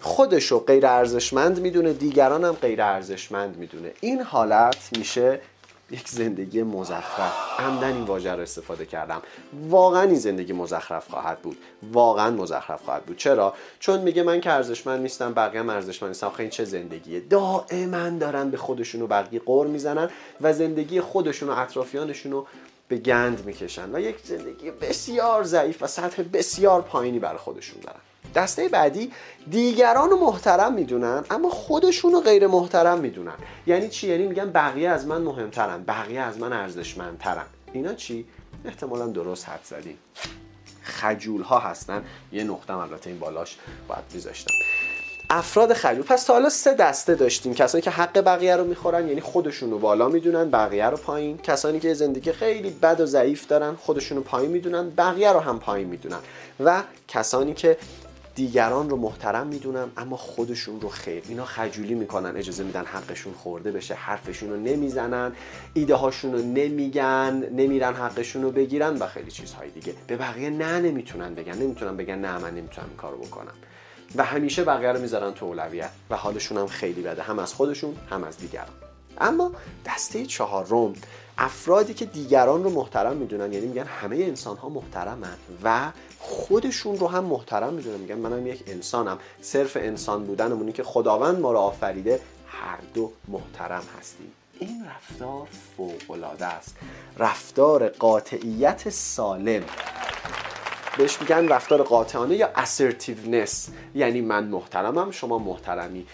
خودشو غیر ارزشمند می‌دونه دیگران هم غیر ارزشمند می‌دونه. این حالت میشه یک زندگی مزخرف. عمدن این واژه رو استفاده کردم. واقعا این زندگی مزخرف خواهد بود. واقعا مزخرف خواهد بود. چرا؟ چون میگه من که ارزشمند نیستم بقیه هم ارزشمند نیستم خیلی چه زندگیه؟ دائما دارن به خودشون و بقیه قور می‌زنن و زندگی خودشون و به گند می‌کشن و یک زندگی بسیار ضعیف و سطح بسیار پایینی برای خودشون دارن. دسته بعدی دیگران رو محترم می‌دونن اما خودشون رو غیر محترم می‌دونن. یعنی چی؟ یعنی میگن بقیه از من مهمترن بقیه از من ارزشمندترن. اینا چی؟ احتمالا درست حد زدیم. خجول ها هستن. یه نقطه البته این بالاش باید میذاشتم. افراد خجول پس تا حالا سه دسته داشتیم. کسانی که حق بقیه رو می‌خورن یعنی خودشون رو بالا می‌دونن بقیه رو پایین. کسانی که زندگی خیلی بد و ضعیف دارن خودشون رو پایین می‌دونن بقیه رو هم پایین می‌دونن. و کسانی که دیگران رو محترم می‌دونن اما خودشون رو خیر. اینا خجولی می‌کنن اجازه میدن حقشون خورده بشه حرفشون رو نمی‌زنن ایده هاشون رو نمیگن نمیرن حقشون رو بگیرن و خیلی چیزهای دیگه. به بقیه نه نمی‌تونن بگن. نمی‌تونن بگن نه من نمی‌تونم کارو بکنم. و همیشه بقیه رو می‌ذارن تو اولویت و حالشون هم خیلی بده هم از خودشون هم از دیگران. اما دسته چهارم افرادی که دیگران رو محترم می‌دونن یعنی میگن همه انسان ها محترمن و خودشون رو هم محترم می‌دونن. میگن منم یک انسانم صرف انسان بودنمونی که خداوند ما رو آفریده هر دو محترم هستیم. این رفتار فوق است. رفتار قاطعیت سالم. بهش میگن رفتار قاطعانه یا assertiveness. یعنی من محترمم شما محترمی.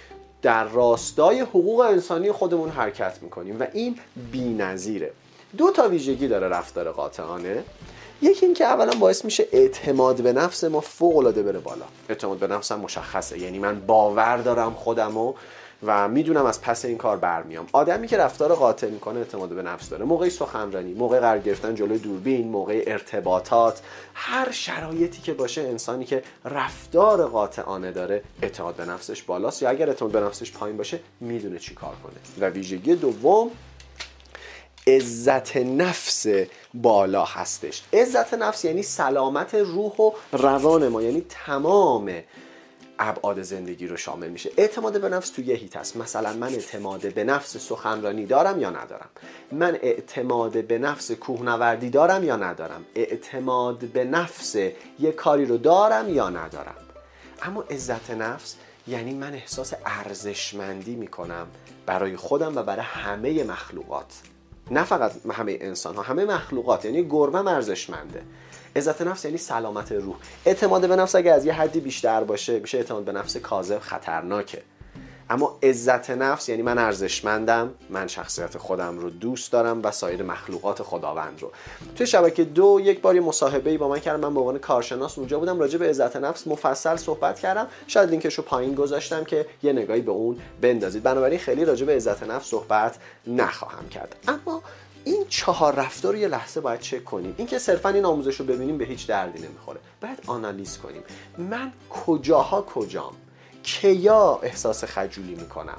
در راستای حقوق انسانی خودمون حرکت می‌کنیم و این نظیره دو تا ویژگی داره رفتار قاطعانه. یکی اینکه اولا باعث میشه اعتماد به نفس ما فوق العاده بره بالا. اعتماد به نفسم مشخصه. یعنی من باور دارم خودمو. می‌دونم از پس این کار برمیام. آدمی که رفتار قاطع می‌کنه اعتماد به نفس داره. موقع سخنرانی موقع قرار گرفتن جلوی دوربین موقع ارتباطات هر شرایطی که باشه انسانی که رفتار قاطعانه داره اعتماد به نفسش بالاست. یا اگر اعتماد به نفسش پایین باشه می‌دونه چی کار کنه. و ویژگی دوم عزت نفس بالا هستش. عزت نفس یعنی سلامت روح و روان ما یعنی تمام ابعاد زندگی رو شامل میشه. اعتماد به نفس تو یه هیت هست مثلا من اعتماد به نفس سخنرانی دارم یا ندارم؟ من اعتماد به نفس کوهنوردی دارم یا ندارم؟ اعتماد به نفس یه کاری رو دارم یا ندارم؟ اما عزت نفس یعنی من احساس ارزشمندی می‌کنم برای خودم و برای همه مخلوقات. نه فقط همه انسان ها همه مخلوقات. یعنی گربه ارزشمنده. عزت نفس یعنی سلامت روح. اعتماد به نفس اگه از یه حدی بیشتر باشه میشه اعتماد به نفس کاذب خطرناکه. اما عزت نفس یعنی من ارزشمندم من شخصیت خودم رو دوست دارم و سایر مخلوقات خداوند رو. توی شبکه دو یک بار یه مصاحبه با من کردم من به عنوان کارشناس اونجا بودم راجع به عزت نفس مفصل صحبت کردم. شاید لینکش رو پایین گذاشتم که یه نگاهی به اون بندازید. بنابراین خیلی راجع به عزت نفس صحبت نخواهم کرد. اما این چهار رفتار رو یه لحظه باید چک کنیم. اینکه صرفا این آموزش رو ببینیم به هیچ دردی نمی‌خوره. باید آنالیز کنیم. من کجاها کجام؟ کیا احساس خجولی می‌کنم؟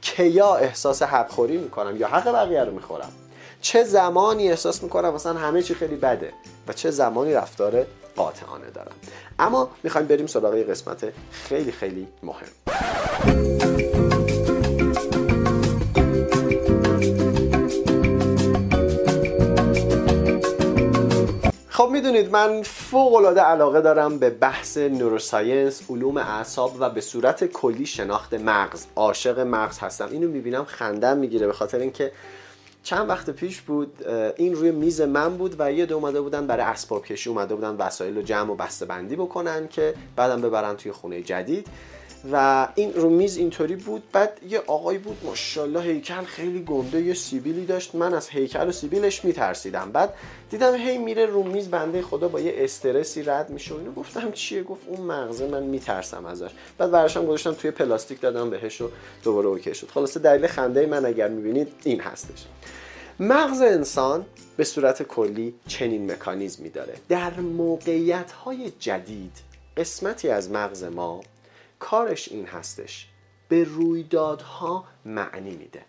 کیا احساس حقخوری می‌کنم؟ یا حق بقیه رو می‌خورم؟ چه زمانی احساس می‌کنم مثلا همه چی خیلی بده و چه زمانی رفتار قاطعانه دارم؟ اما می‌خوایم بریم سراغ قسمت خیلی خیلی مهم. می‌دونید من فوق العاده علاقه دارم به بحث نوروساینس علوم اعصاب و به صورت کلی شناخت مغز. عاشق مغز هستم. اینو می‌بینم خندم می‌گیره به خاطر اینکه چند وقت پیش بود این روی میز من بود و یه دو اومده بودن برای اسباب کشی اومده بودن وسایل رو جمع و بسته بندی بکنن که بعدم ببرن توی خونه جدید. و این رو میز اینطوری بود. بعد یه آقای بود ماشاءالله هیکل خیلی گنده یه سیبیلی داشت. من از هیکل و سیبیلش میترسیدم. بعد دیدم هی میره رو میز بنده خدا با یه استرسی رد میشه و اینو گفتم چیه؟ گفت اون مغزه من میترسم ازش. بعد ورشم گذاشتم توی پلاستیک دادم بهش و دوباره اوکی شد. خلاصه دلیل خنده من اگر می‌بینید این هستش. مغز انسان به صورت کلی چنین مکانیزمی داره. در موقعیت های جدید قسمتی از مغز ما کارش این هستش. به رویدادها معنی میده.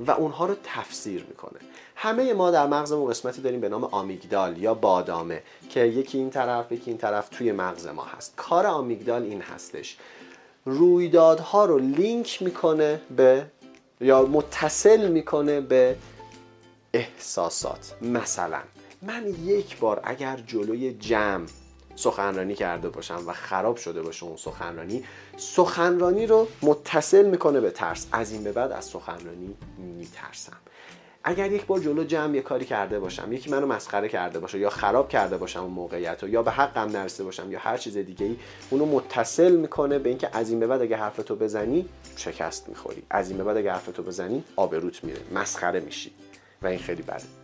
و اونها رو تفسیر می‌کنه. همه ما در مغزمون قسمتی داریم به نام آمیگدال یا بادامه که یکی این طرف یکی این طرف توی مغز ما هست. کار آمیگدال این هستش. رویدادها رو لینک می‌کنه به یا متصل می‌کنه به احساسات. مثلا من یک بار اگر جلوی جمع سخنرانی کرده باشم و خراب شده باشه اون سخنرانی سخنرانی رو متصل می‌کنه به ترس. از این به بعد از سخنرانی میترسم. اگر یک بار جلو جمع یه کاری کرده باشم یکی منو مسخره کرده باشه یا خراب کرده باشم اون موقعیت رو یا به حقم نرسیده باشم یا هر چیز دیگه ای اونو متصل می‌کنه به اینکه از این به بعد اگه حرفتو بزنی شکست می‌خوری. از این به بعد اگه حرفتو بزنی آبروت میره. مسخره میشی. و این خیلی بده.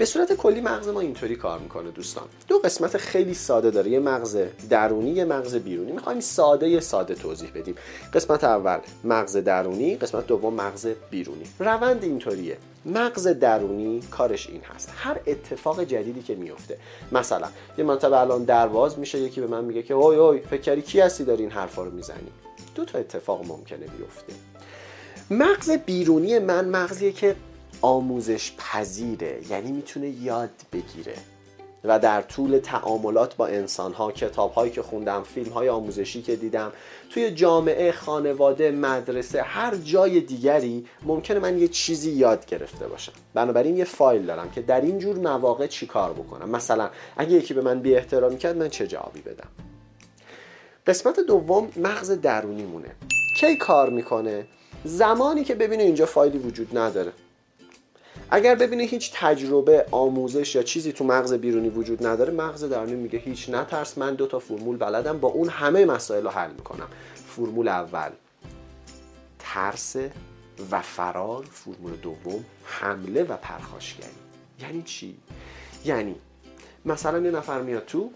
به صورت کلی مغز ما اینطوری کار می‌کنه دوستان. دو قسمت خیلی ساده داره یه مغز درونی یه مغز بیرونی. می‌خوایم ساده ساده توضیح بدیم. قسمت اول مغز درونی. قسمت دوم مغز بیرونی. روند اینطوریه. مغز درونی کارش این هست. هر اتفاق جدیدی که میفته مثلا یه منطقه الان درواز میشه یکی به من میگه که اوی اوی فکر کردی کی هستی داری این حرفا رو می‌زنی؟ دو تا اتفاق ممکنه بیفته. مغز بیرونی من مغزیه که آموزش پذیره یعنی می‌تونه یاد بگیره. و در طول تعاملات با انسان ها کتاب هایی که خوندم فیلم های آموزشی که دیدم توی جامعه خانواده مدرسه هر جای دیگری ممکنه من یه چیزی یاد گرفته باشم. بنابراین یه فایل دارم که در این جور مواقع چی کار بکنم. مثلا اگه یکی به من بی احترامی کرد من چه جوابی بدم؟ قسمت دوم مغز درونی مونه کی کار می‌کنه؟ زمانی که ببینه اینجا فایلی وجود نداره. اگر ببینه هیچ تجربه آموزش یا چیزی تو مغز بیرونی وجود نداره مغز درونی میگه هیچ نترس من دو تا فرمول بلدم با اون همه مسائل رو حل می‌کنم. فرمول اول ترس و فرار. فرمول دوم حمله و پرخاشگری. یعنی چی؟ یعنی مثلا یه نفر میاد تو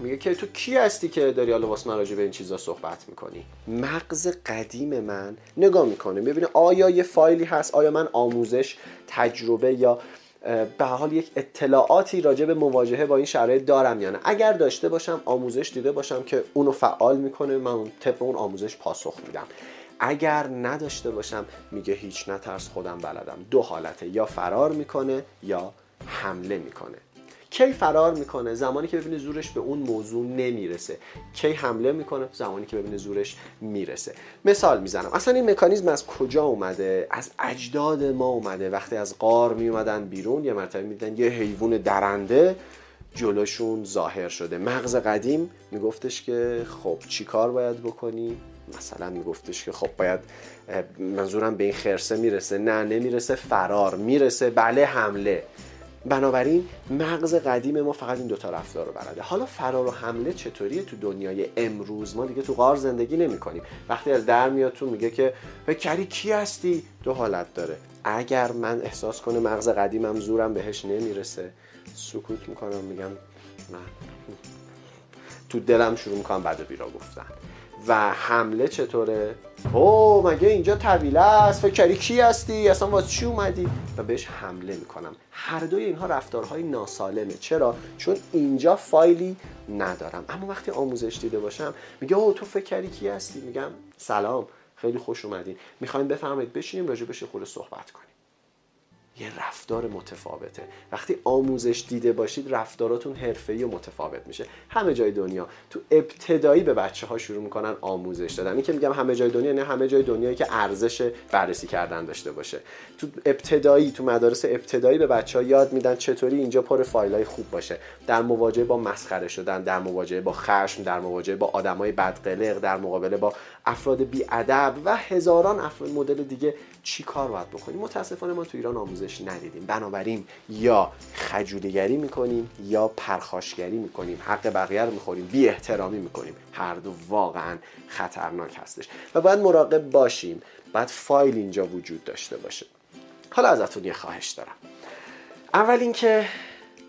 میگه که تو کی هستی که داری حالا واسه من راجع به این چیزا صحبت می‌کنی؟ مغز قدیم من نگاه می‌کنه می‌بینه آیا یه فایلی هست آیا من آموزش تجربه یا به حال یک اطلاعاتی راجع به مواجهه با این شرایط دارم یا نه. اگر داشته باشم آموزش دیده باشم که اونو فعال می‌کنه من طبق اون آموزش پاسخ میدم. اگر نداشته باشم میگه هیچ نترس خودم بلدم. دو حالته یا فرار می‌کنه یا حمله می‌کنه. کی فرار می‌کنه؟ زمانی که ببینه زورش به اون موضوع نمی‌رسه. کی حمله می‌کنه؟ زمانی که ببینه زورش می‌رسه. مثال می‌زنم. اصلا این مکانیزم از کجا اومده؟ از اجداد ما اومده. وقتی از قار میومدن بیرون یه مرتبه میدن یه حیوان درنده جلوشون ظاهر شده. مغز قدیم میگفتش که خب چی کار باید بکنی؟ مثلا میگفتش که خب باید منظورم به این خرسه می‌رسه. نه نمی‌رسه. فرار می‌رسه. بله حمله. بنابراین مغز قدیم ما فقط این دوتا رفتار رو بلده حالا فرار و حمله چطوریه تو دنیای امروز؟ ما دیگه تو غار زندگی نمی کنیم. وقتی از در میاد تو میگه که کری کی هستی؟ دو حالت داره. اگر من احساس کنه مغز قدیمم زورم بهش نمی‌رسه سکوت می‌کنم میگم نه تو دلم شروع می‌کنم بعد بیرا گفتن. و حمله چطوره؟ او مگه اینجا طویله است؟ فکر کردی کی هستی؟ اصلا واسه چی اومدی؟ و بهش حمله می‌کنم. هر دوی اینها رفتارهای ناسالمه. چرا؟ چون اینجا فایلی ندارم. اما وقتی آموزش دیده باشم میگه او تو فکر کردی کی هستی؟ میگم سلام. خیلی خوش اومدین. می‌خوایم بفهمید بشینیم راجع بهش خود صحبت کنیم. یه رفتار متفاوته. وقتی آموزش دیده باشید رفتاراتون حرفه‌ای و متفاوت میشه. همه جای دنیا. تو ابتدایی به بچه ها شروع می‌کنن آموزش دادن. این که میگم همه جای دنیا نه همه جای دنیایی که ارزش بررسی کردن داشته باشه. تو ابتدایی تو مدارس ابتدایی به بچه ها یاد میدن چطوری اینجا پر فایل خوب باشه. در مواجهه با مسخره شدن در مواجهه با خشم در مواجهه با آدمای بدقلق در مقابله با افراد بیادب و هزاران افراد مدل دیگه چی کار باید بکنیم؟ متاسفانه ما تو ایران آموزش ندیدیم. بنابراین یا خجولگری می‌کنیم یا پرخاشگری می‌کنیم. حق بقیه رو می‌خوریم بی احترامی می‌کنیم. هر دو واقعا خطرناک هستش. و باید مراقب باشیم. باید فایل اینجا وجود داشته باشه. حالا ازتون یه خواهش دارم. اول اینکه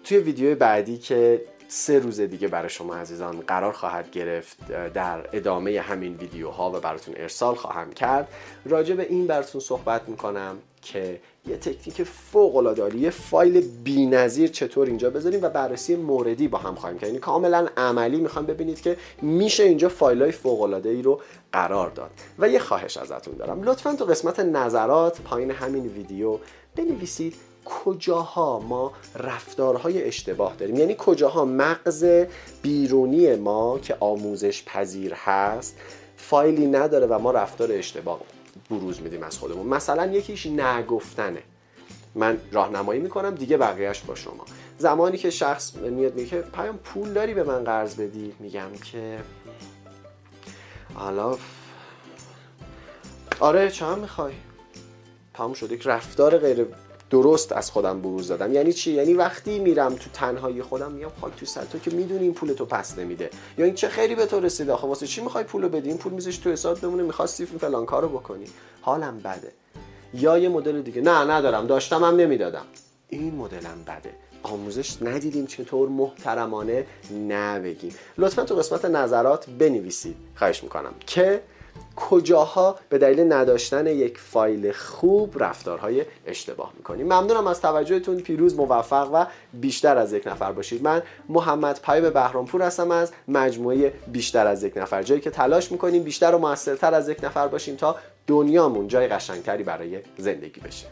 توی ویدیو بعدی که سه روز دیگه برای شما عزیزان قرار خواهد گرفت در ادامه همین ویدیوها و براتون ارسال خواهم کرد. راجع به این براتون صحبت می‌کنم که یه تکنیک فوق العاده یه فایل بی‌نظیر چطور اینجا بذاریم و بررسی موردی با هم خواهیم کرد. یعنی کاملا عملی می‌خوام ببینید که میشه اینجا فایل های فوق العاده ای رو قرار داد. و یه خواهش ازتون دارم. لطفا تو قسمت نظرات پایین همین ویدیو بنویسید کجاها ما رفتارهای اشتباه داریم؟ یعنی کجاها مغز بیرونی ما که آموزش پذیر هست فایلی نداره و ما رفتار اشتباه بروز میدیم از خودمون. مثلا یکیش نگفتنه. من راهنمایی می‌کنم دیگه بقیهش با شما. زمانی که شخص میاد میگه پیام پول داری به من قرض بدی؟ میگم که حالا آره چند می‌خوای؟ تمام شد. یک رفتار غیر درست از خودم بروز دادم. یعنی چی؟ یعنی وقتی میرم تو تنهایی خودم میام خاک تو سر تو که می‌دونی این پول تو پس نمیده. یا این چه خیری به تو رسیده. آخه واسه چی می‌خوای پولو بدی؟ این پول میزش تو حساب بمونه می‌خواستی فلان کارو بکنی. حالم بده. یا یه مدل دیگه. نه ندارم. داشتم هم نمی‌دادم. این مدلم بده. آموزش ندیدیم چطور محترمانه نبگیم. لطفا تو قسمت نظرات بنویسید. خواهش می‌کنم. که کجاها به دلیل نداشتن یک فایل خوب رفتارهای اشتباه می‌کنیم ممنونم از توجهتون. پیروز موفق و بیشتر از یک نفر باشید. من محمد پایب بهرامپور هستم از مجموعه بیشتر از یک نفر. جایی که تلاش می‌کنیم بیشتر و موثرتر از یک نفر باشیم تا دنیامون جای قشنگتری برای زندگی بشه.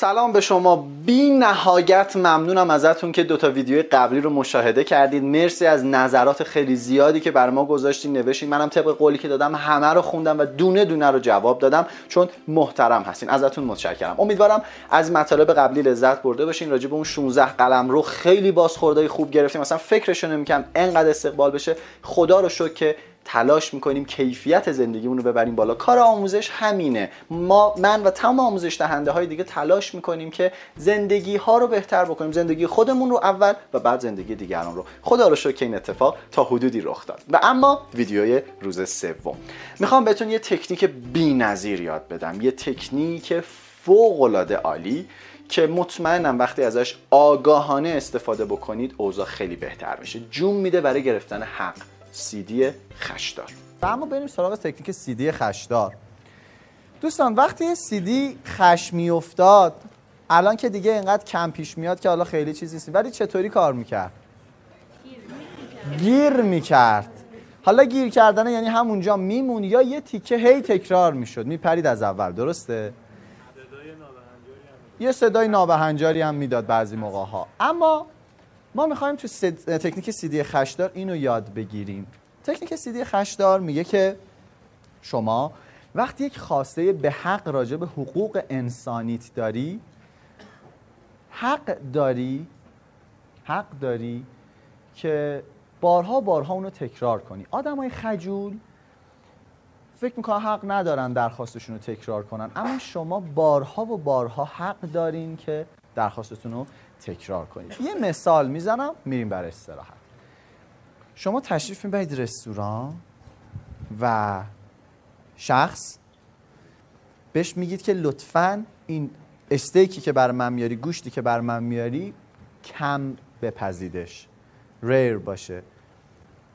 سلام به شما. بی نهایت ممنونم ازتون که دوتا ویدیو قبلی رو مشاهده کردید. مرسی از نظرات خیلی زیادی که بر ما گذاشتین نوشتین. منم طبق قولی که دادم همه رو خوندم و دونه دونه رو جواب دادم چون محترم هستین. ازتون متشکرم. امیدوارم از مطالب قبلی لذت برده باشین. راجع به اون 16 قلم رو خیلی بازخوردهای خوب گرفتیم. مثلا فکرشو نمی‌کنم انقدر استقبال بشه. خدا رو شکر که تلاش می‌کنیم کیفیت زندگیمون رو ببریم بالا. کار آموزش همینه. ما من و تمام آموزش دهنده های دیگه تلاش می‌کنیم که زندگی ها رو بهتر بکنیم. زندگی خودمون رو اول و بعد زندگی دیگران رو. خدا رو شکر این اتفاق تا حدودی رخ داد. و اما ویدیوی روز سوم. می‌خوام بهتون یه تکنیک بی‌نظیر یاد بدم. یه تکنیک فوق العاده عالی که مطمئنم وقتی ازش آگاهانه استفاده بکنید اوضاع خیلی بهتر میشه. جون میده برای گرفتن حق. سیدی خشدار. و اما بریم سراغ تکنیک سیدی خشدار. دوستان وقتی سیدی خش افتاد الان که دیگه اینقدر کم پیش میاد که حالا خیلی چیزی نیست. ولی چطوری کار می‌کرد؟ گیر می‌کرد. حالا گیر کردن یعنی همونجا میمون یا یه تیکه هی تکرار می‌شد. میپرید از اول. درسته؟ یه صدای نابهنجاری هم می‌داد بعضی موقع ها اما ما می‌خوایم تو تکنیک سیدی خشدار اینو یاد بگیریم. تکنیک سیدی خشدار میگه که شما وقتی یک خواسته به حق راجع به حقوق انسانیت داری حق داری حق داری که بارها بارها اونو تکرار کنی. آدم های خجول فکر می‌کنن حق ندارن درخواستشون رو تکرار کنن اما شما بارها و بارها حق دارین که درخواستتون رو تکرار کنید. یه مثال می‌زنم میریم برای استراحت. شما تشریف می‌برید رستوران و شخص بهش میگید که لطفا این استیکی که بر من میاری گوشتی که بر من میاری کم بپزیدش. ریر باشه.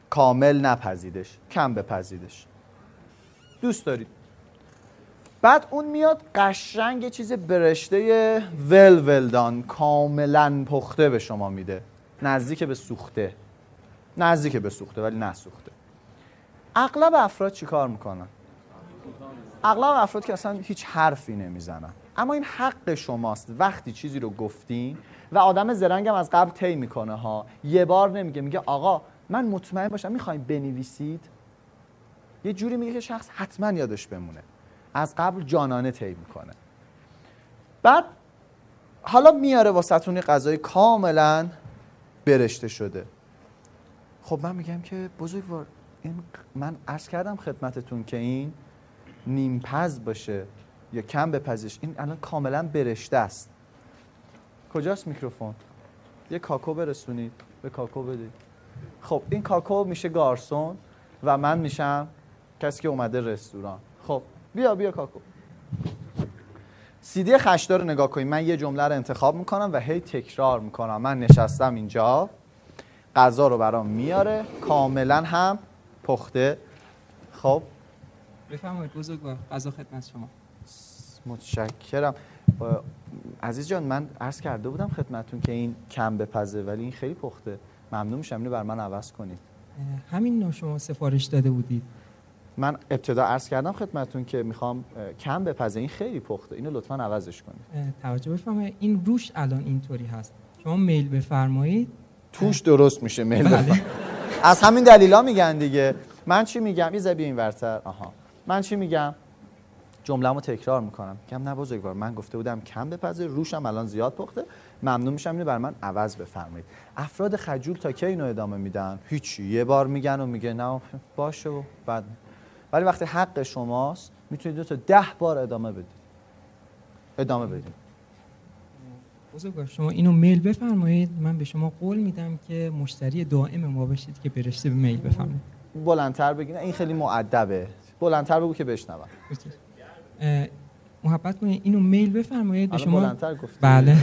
کامل نپزیدش. کم بپزیدش. دوست دارید. بعد اون میاد قشنگ یه چیز برشته ول ولدان کاملا پخته به شما میده. نزدیک به سوخته. نزدیک به سوخته ولی نسوخته اغلب افراد چیکار می‌کنن؟ اغلب افراد که اصلا هیچ حرفی نمی‌زنن. اما این حق شماست. وقتی چیزی رو گفتین و آدم زرنگم از قبل طی می‌کنه ها یه بار نمیگه میگه آقا من مطمئن باشم می‌خوایم بنویسید. یه جوری میگه که شخص حتما یادش بمونه. از قبل جانانه طی می‌کنه. بعد حالا میاره واسهتون غذای کاملا برشته شده. خب من میگم که بزرگوار این من عرض کردم خدمتتون که این نیمپز باشه یا کم بپزش این الان کاملا برشته است. کجاست میکروفون؟ یه کاکو برسونید به کاکو بدید. خب این کاکو میشه گارسون و من میشم کسی که اومده رستوران. خب بیا بیا کاکو. سیدی خشدار رو نگاه کنید من یه جمله رو انتخاب می‌کنم و هی تکرار می‌کنم. من نشستم اینجا. غذا رو برام میاره. کاملا هم پخته. خب. بفرمایید بزرگوار غذا خدمت شما. متشکرم. عزیز جان من عرض کرده بودم خدمتون که این کم بپزه ولی این خیلی پخته. ممنون میشم. اینو بر من عوض کنید. همین نوع شما سفارش داده بودید. من ابتدا عرض کردم خدمتون که می‌خوام کم بپزه. این خیلی پخته. اینو لطفا عوضش کنید. توجه بفرمایید. این روش الان اینطوری هست. شما میل بفرمایید. توش درست میشه میل بله. از همین دلیلا میگن دیگه. من چی میگم؟ یه زبی این ورتر. آها. من چی میگم؟ جمله‌مو تکرار می‌کنم. کم نه بزرگوار من گفته بودم کم بپزه. روشم الان زیاد پخته. ممنون میشم. اینو بر من عوض بفرمایید. افراد خجول تا کی اینو ادامه میدن؟ هیچی. یه بار میگن و میگه نه باشه و بعد ولی وقتی حق شماست می‌تونید دو تا ده بار ادامه بدید. ادامه بدید. بزرگوار شما اینو میل بفرمایید. من به شما قول میدم که مشتری دائم ما بشید که برشته به میل بفرمایید. بلندتر بگین این خیلی معدبه بلندتر بگو که بشنوم. محبت کنید. اینو میل بفرمایید. به شما بلندتر گفتی. بله.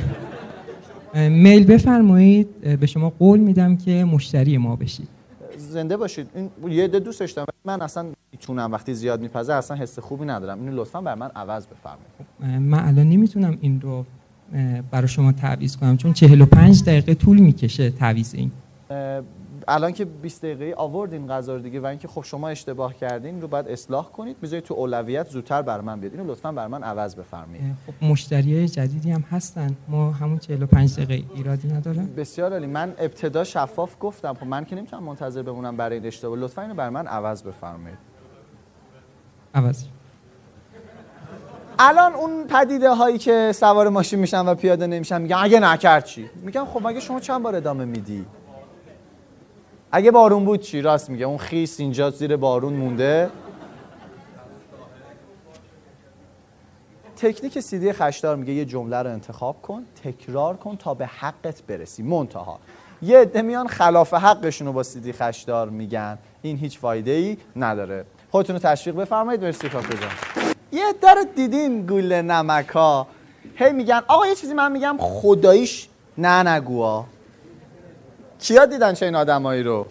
میل بفرمایید. به شما قول میدم که مشتری ما بشید. زنده باشید. این یه عده دوستش دارم من اصلا می‌تونم وقتی زیاد میپزه اصلا حس خوبی ندارم. اینو لطفا بر من عوض بفرمایید. من الان نمی‌تونم این رو برای شما تعویض کنم چون 45 دقیقه طول می‌کشه تعویض این. الان که 20 دقیقه آوردین غذا رو دیگه و اینکه خب شما اشتباه کردین رو باید اصلاح کنید. بذارید تو اولویت زودتر بر من بیاد. اینو لطفا بر من عوض بفرمایید. خب مشتری جدیدی هم هستن. ما همون 45 دقیقه ایرادی نداره بسیار عالی. من ابتدا شفاف گفتم. خب من که نمی‌تونم منتظر بمونم برای این اشتباه. لطفا اینو بر من عوض بفرمایید. عوض. الان اون پدیده هایی که سوار ماشین میشن و پیاده نمیشن میگن اگه نکرد چی؟ میگم خب اگه شما چند بار ادامه میدی؟ اگه بارون بود چی؟ راست میگه. اون خیس اینجا زیر بارون مونده. تکنیک سیدی خشدار میگه یه جمله رو انتخاب کن تکرار کن تا به حقت برسی. منتها. یه عده میان خلاف حقشون رو با سیدی خشدار میگن. این هیچ فایده ای نداره. خودتون رو تشویق بفرمایید. مرسی کاکو جان. یه رو دیدین گوله نمک ها هی میگن آقا یه چیزی من میگم خداییش نه نگو کیا دیدن چه این آدمایی رو؟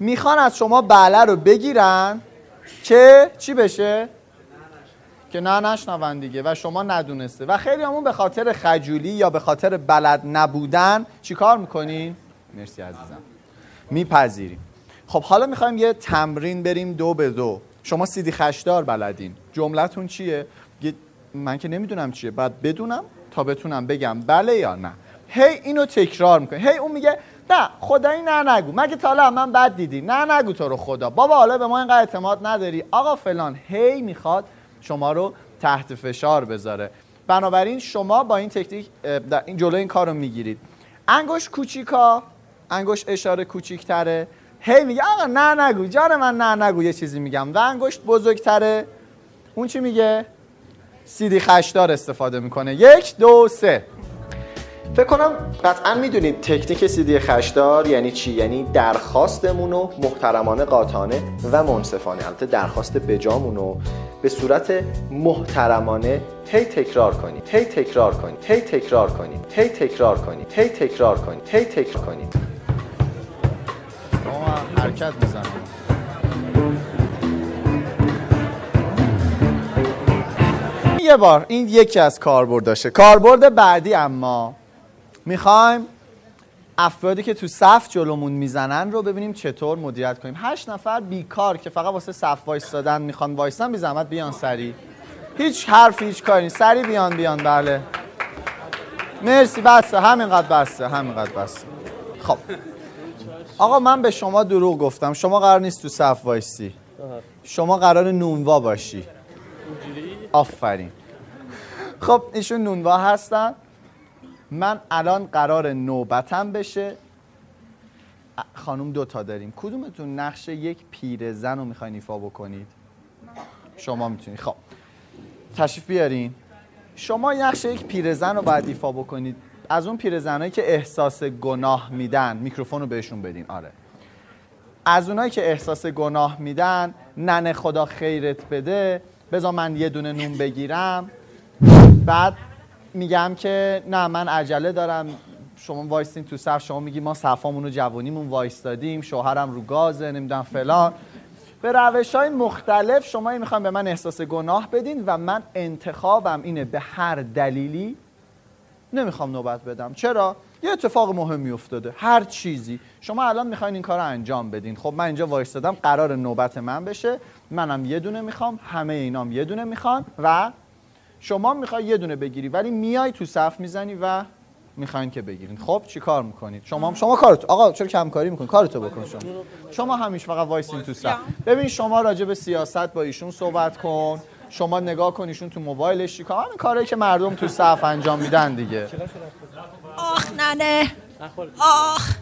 می‌خوان از شما بله رو بگیرن؟ که چی بشه؟ که نه نشنون دیگه و شما ندونسته. و خیلی همون به خاطر خجولی یا به خاطر بلد نبودن چیکار می‌کنین؟ مرسی عزیزم. میپذیریم. خب حالا می‌خوایم یه تمرین بریم دو به دو. شما سیدی خشدار بلدین. جملتون چیه؟ یه- من که نمی‌دونم چیه. بعد بدونم تا بتونم بگم بله یا نه. هی اینو تکرار می‌کنه. هی اون میگه نه خدایی نه نگو. مگه تا حالا من بد دیدی؟ نه نگو تو رو خدا. بابا حالا به ما اینقدر اعتماد نداری. آقا فلان هی می‌خواد شما رو تحت فشار بذاره. بنابراین شما با این تکنیک این جلو این کار رو می‌گیرید. انگوش کوچیکا انگوش اشاره کوچیکتره. هی میگه آقا نه نگو. جان من نه نگو. یه چیزی میگم. و انگشت بزرگتره. اون چی میگه؟ سیدی خشدار استفاده می‌کنه. یک دو سه. فکر کنم قطعا می‌دونید تکنیک سیدی خشدار یعنی چی؟ یعنی درخواستمون رو محترمانه قاطعانه و منصفانه. البته درخواست بجامون رو به صورت محترمانه هی تکرار کنید. هی تکرار کنید. هی تکرار کنید. هی تکرار کنید. هی تکرار کنید. هی تکرار کنید. حرکت می‌زنم. یه بار این یکی از کاربرداشه کاربرد بعدی اما می‌خوایم افرادی که تو صف جلومون می‌زنن رو ببینیم چطور مدیریت کنیم. هشت نفر بیکار که فقط واسه صف وایستادن می‌خوان وایستن بی زحمت بیان سری هیچ حرفی هیچ کاری سری بیان بیان. بله. مرسی. بسته. همینقدر بسته. همینقدر بسته. خب. آقا من به شما دروغ گفتم. شما قرار نیست تو صف وایسی شما قرار نونوا باشی. آفرین. خب ایشون نونوا هستن. من الان قرار نوبتم بشه. خانم دوتا داریم. کدومتون نقش یک پیرزن رو می‌خواین ایفا بکنید؟ شما می‌تونید. خب. تشریف بیارین. شما نقش یک پیرزن رو باید ایفا بکنید. از اون پیرزنایی که احساس گناه میدن. میکروفون رو بهشون بدین. آره. از اونایی که احساس گناه میدن ننه خدا خیرت بده. بذار من یه دونه نون بگیرم. بعد میگم که نه من عجله دارم. شما وایستین تو صف شما میگی ما صفامون رو جوونیمون وایستادیم شوهرم رو گازه نمی‌دونم فلان. به روش های مختلف شما می‌خوایم به من احساس گناه بدین و من انتخابم اینه به هر دلیلی نمی‌خوام نوبت بدم. چرا؟ یه اتفاق مهمی افتاده. هر چیزی. شما الان می‌خواین این کار انجام بدین. خب من اینجا وایستادم قرار نوبت من بشه. منم یه دونه می‌خوام همه اینام یه دونه می‌خوان و شما می‌خوای یه دونه بگیری ولی میای تو صف می‌زنی و می‌خواین که بگیرین. خب چی کار می‌کنید؟ شما شما کارتو آقا چرا کم کاری می‌کنید کارتو بکن شما. شما همیشه فقط وایسین تو صف. ببین شما راجع به سیاست با ایشون صحبت کن. شما نگاه کن ایشون تو موبایلش چیکار همین کاری که مردم تو صف انجام میدن دیگه. آخ ننه. آخ.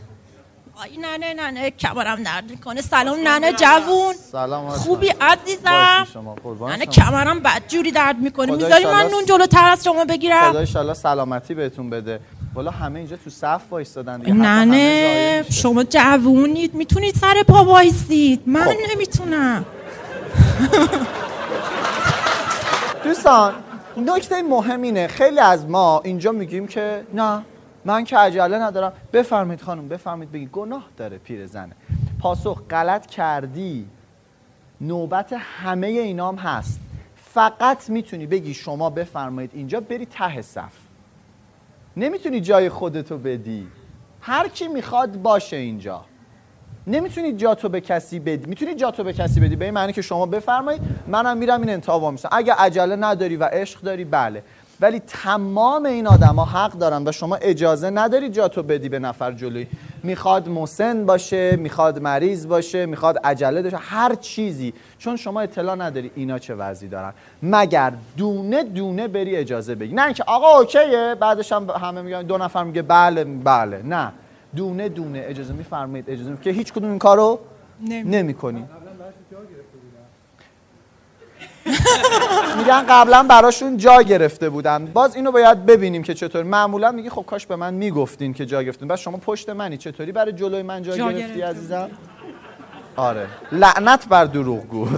آی ننه ننه کمرم درد می‌کنه. سلام ننه جوون. سلام. خوبی عزیزم؟ ننه. کمرم بدجوری درد می‌کنه. می‌ذاری من. نون جلوتر از شما بگیرم؟ خدا ایشالله سلامتی بهتون بده. والا همه اینجا تو صف وایستادن دیگه. همه ننه. شما جوونید. می‌تونید سر پا وایسید من خب. نمی‌تونم. دوستان نکته مهم اینه. خیلی از ما اینجا میگیم که نه. من که عجله ندارم. بفرمایید خانم بفرمایید بگید. گناه داره پیرزنه پاسخ غلط کردی. نوبت همه اینام هست. فقط می‌تونی بگی شما بفرمایید اینجا بری ته صف. نمی‌تونی جای خودتو بدی. هر کی می‌خواد باشه اینجا. نمی‌تونی جاتو به کسی بدی. می‌تونی جاتو به کسی بدی. به این معنی که شما بفرمایید منم میرم این انتخاب میسم اگه عجله نداری و عشق داری بله. ولی تمام این آدما حق دارن و شما اجازه نداری جاتو بدی به نفر جلوی. می‌خواد مسن باشه می‌خواد مریض باشه می‌خواد عجله داشته هر چیزی. چون شما اطلاع نداری اینا چه وضعی دارن. مگر دونه دونه بری اجازه بگی. نه اینکه آقا اوکیه بعدش هم همه میگن دو نفر میگه بله بله. نه. دونه دونه اجازه میفرمایید اجازه می... که هیچ کدوم این کارو نمی- نمی میگن قبلا براشون جا گرفته بودن. باز اینو باید ببینیم که چطور. معمولا میگی خب کاش به من می‌گفتین که جا گرفتین. بس شما پشت منی. چطوری برای جلوی من جا, جا گرفتی عزیزم؟ آره. لعنت بر دروغگو.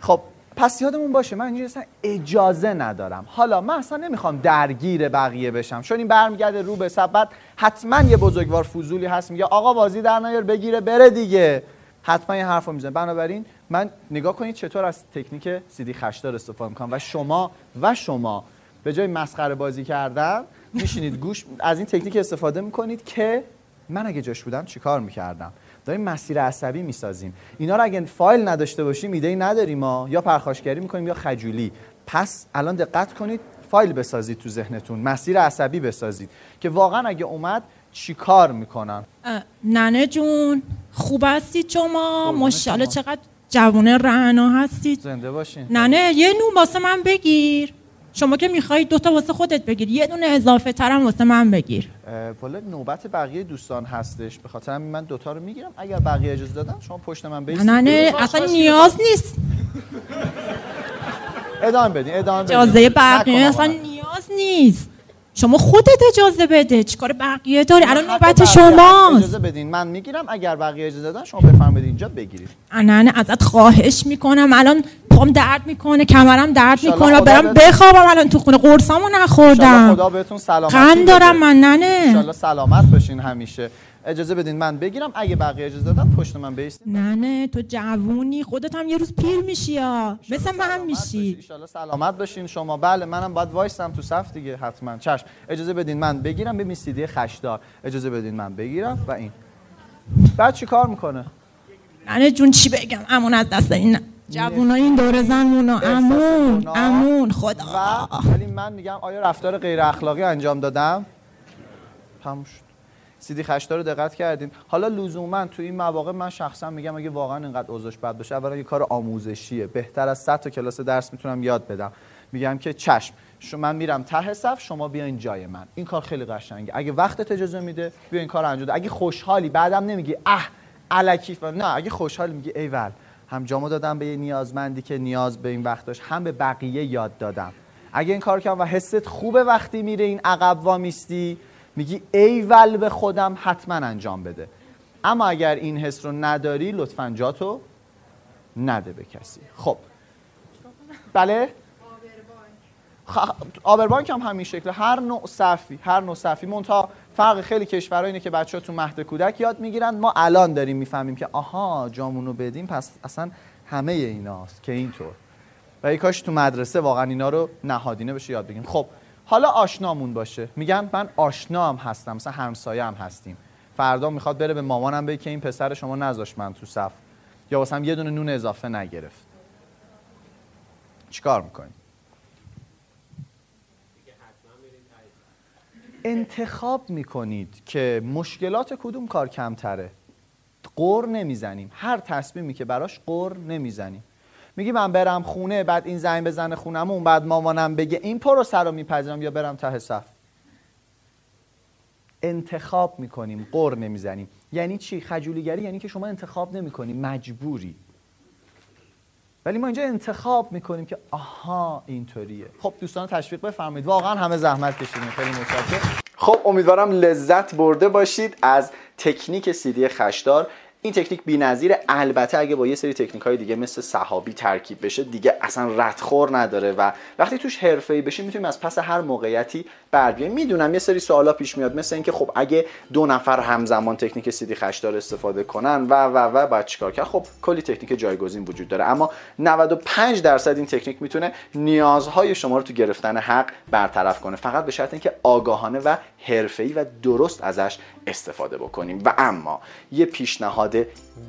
خب پس یادمون باشه من اینجا اصلا اجازه ندارم. حالا من اصلا نمی‌خوام درگیر بقیه بشم. چون این برمیگرده رو به سبت حتما یه بزرگوار فضولی هست. میگه آقا بازی در نیار بگیره بره دیگه. حتما یه حرف رو می‌زنه. بنابراین من نگاه کنید چطور از تکنیک سیدی خشدار استفاده می‌کنم و شما و شما به جای مسخره بازی کردن میشینید گوش از این تکنیک استفاده می‌کنید که من اگه جاش بودم چیکار می‌کردم؟ داریم مسیر عصبی می‌سازیم. اینا رو اگه فایل نداشته باشیم ایده ای نداریم ما. یا پرخاشگری می‌کنیم یا خجولی. پس الان دقت کنید فایل بسازید تو ذهنتون. مسیر عصبی بسازید. که واقعا اگه اومد چیکار می‌کنن؟ اه، ننه جون خوب هستید شما؟ قربون ماشاءالله. چقدر جوونه رعنا هستید زنده باشین. ننه یه نون واسه من بگیر. شما که می‌خوای دوتا واسه خودت بگیر. یه دونه اضافه ترم واسه من بگیر. والا نوبت بقیه دوستان هستش. به خاطر من دوتا رو می‌گیرم. اگر بقیه اجازه دادن شما پشت من بیستید ننه اصلا نیاز نیست. ادامه بدین ادامه بدین. اجازه بقیه اصلا. نیاز نیست. شما خودت اجازه بده. چیکار بقیه داری؟ الان نوبت. شماست. اجازه بدین. من می‌گیرم. اگر بقیه اجازه دادن شما بفرمایید اینجا بگیرید. ننه ازت خواهش می‌کنم. الان پام درد می‌کنه کمرم درد می‌کنه. برم بخوابم. الان تو خونه قرصامو نخوردم. خدا بهتون سلامتی قند. دارم من ننه انشالله سلامت باشین همیشه. اجازه بدین من بگیرم. اگه بقیه اجازه دادن پشت من بیستین. نه نه تو جوونی خودت هم یه روز پیر میشی یا؟ مثل من میشی. ان سلامت باشین. شما بله منم باید وایسم تو صف دیگه حتما. چشم. اجازه بدین من بگیرم. به سیدی خشدار اجازه بدین من بگیرم و این. بعد چی کار می‌کنه؟ نه جون چی بگم؟ امون از دست این جوونا این دور زنمونا امون امون خدا. ولی من میگم آیا رفتار غیر اخلاقی انجام دادم؟ تموم شد. سیدی خشتا رو دقت کردین. حالا لزوما تو این مواقع من شخصا میگم اگه واقعا اینقدر اوضاعش بد باشه اولا یه کار آموزشیه. بهتر از 100 تا کلاس درس می‌تونم یاد بدم. میگم که چشم شما من میرم ته صف شما بیاین جای من. این کار خیلی قشنگه. اگه وقتت اجازه میده بیا این کار انجام اگه خوشحالی بعدم نمیگی اه الکی نه اگه خوشحالی میگی ایول هم جامو دادم به یه نیازمندی که نیاز به این وقت داشت هم به بقیه یاد دادم. اگه این کار کردم و حست خوبه وقتی میره این عقب وامیستی میگی ایول به خودم حتما انجام بده. اما اگر این حس رو نداری لطفا جاتو نده به کسی. خب. بله؟ خ... آبربانک هم همین شکل. هر نوع صفی هر نوع صفی منتها فرق خیلی کشورها اینه که بچه تو مهد کودک یاد می‌گیرن. ما الان داریم می‌فهمیم که آها جامونو بدیم. پس اصلا همه ایناست که اینطور. و ای کاش تو مدرسه واقعا اینا رو نهادینه بشه یاد بگیریم. خب. حالا آشنامون باشه. میگن من آشنا هم هستم مثلا همسایه هم هستیم. فردا می‌خواد بره به مامانم بگه که این پسر شما نذاشت من تو صف. یا واسم یه دونه نون اضافه نگرفت. چیکار می‌کنیم؟ انتخاب می‌کنید که مشکلات کدوم کار کمتره. قور نمی‌زنیم. هر تصمیمی که براش قور نمی‌زنیم. میگی من برم خونه بعد این زنگ بزنه خونمون بعد مامانم بگه این پروسه رو میپذیرم یا برم ته صف. انتخاب می‌کنیم قور نمی‌زنیم. یعنی چی؟ خجولیگری یعنی که شما انتخاب نمی‌کنی مجبوری. ولی ما اینجا انتخاب می‌کنیم که آها اینطوریه. خب دوستان تشویق بفرمایید. واقعا همه زحمت کشیدین خیلی متشکرم. خب امیدوارم لذت برده باشید از تکنیک سیدی خشدار. این تکنیک بی‌نظیره. البته اگه با یه سری تکنیک های دیگه مثل صحابی ترکیب بشه دیگه اصلا ردخور نداره و وقتی توش حرفه‌ای بشیم می‌تونیم از پس هر موقعیتی بر بیایم. می‌دونم یه سری سوالا پیش میاد مثل اینکه خب اگه دو نفر همزمان تکنیک سیدی خشدار استفاده کنن و و و بعد چیکار کرد؟ خب کلی تکنیک جایگزین وجود داره. اما 95 درصد این تکنیک می‌تونه نیازهای شما رو تو گرفتن حق برطرف کنه. فقط به شرط اینکه آگاهانه و حرفه‌ای و درست ازش استفاده بکنیم. و اما یه پیشنهاد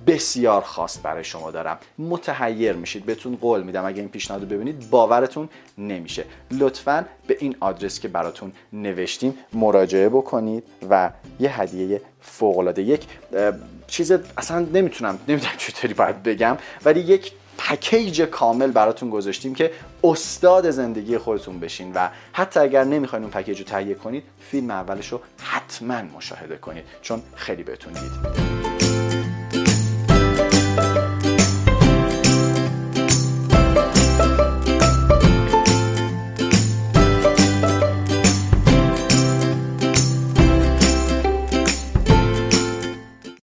بسیار خاص برای شما دارم. متحیر میشید بهتون قول میدم. اگه این پیشنهاد رو ببینید باورتون نمیشه. لطفا به این آدرس که براتون نوشتیم مراجعه بکنید و یه هدیه فوق العاده یک چیز اصلا نمی‌تونم نمی‌دونم چطوری باید بگم ولی یک پکیج کامل براتون گذاشتیم که استاد زندگی خودتون بشین و حتی اگر نمی‌خواین اون پکیج رو تهیه کنید فیلم اولش رو حتما مشاهده کنید چون خیلی بهتون دید.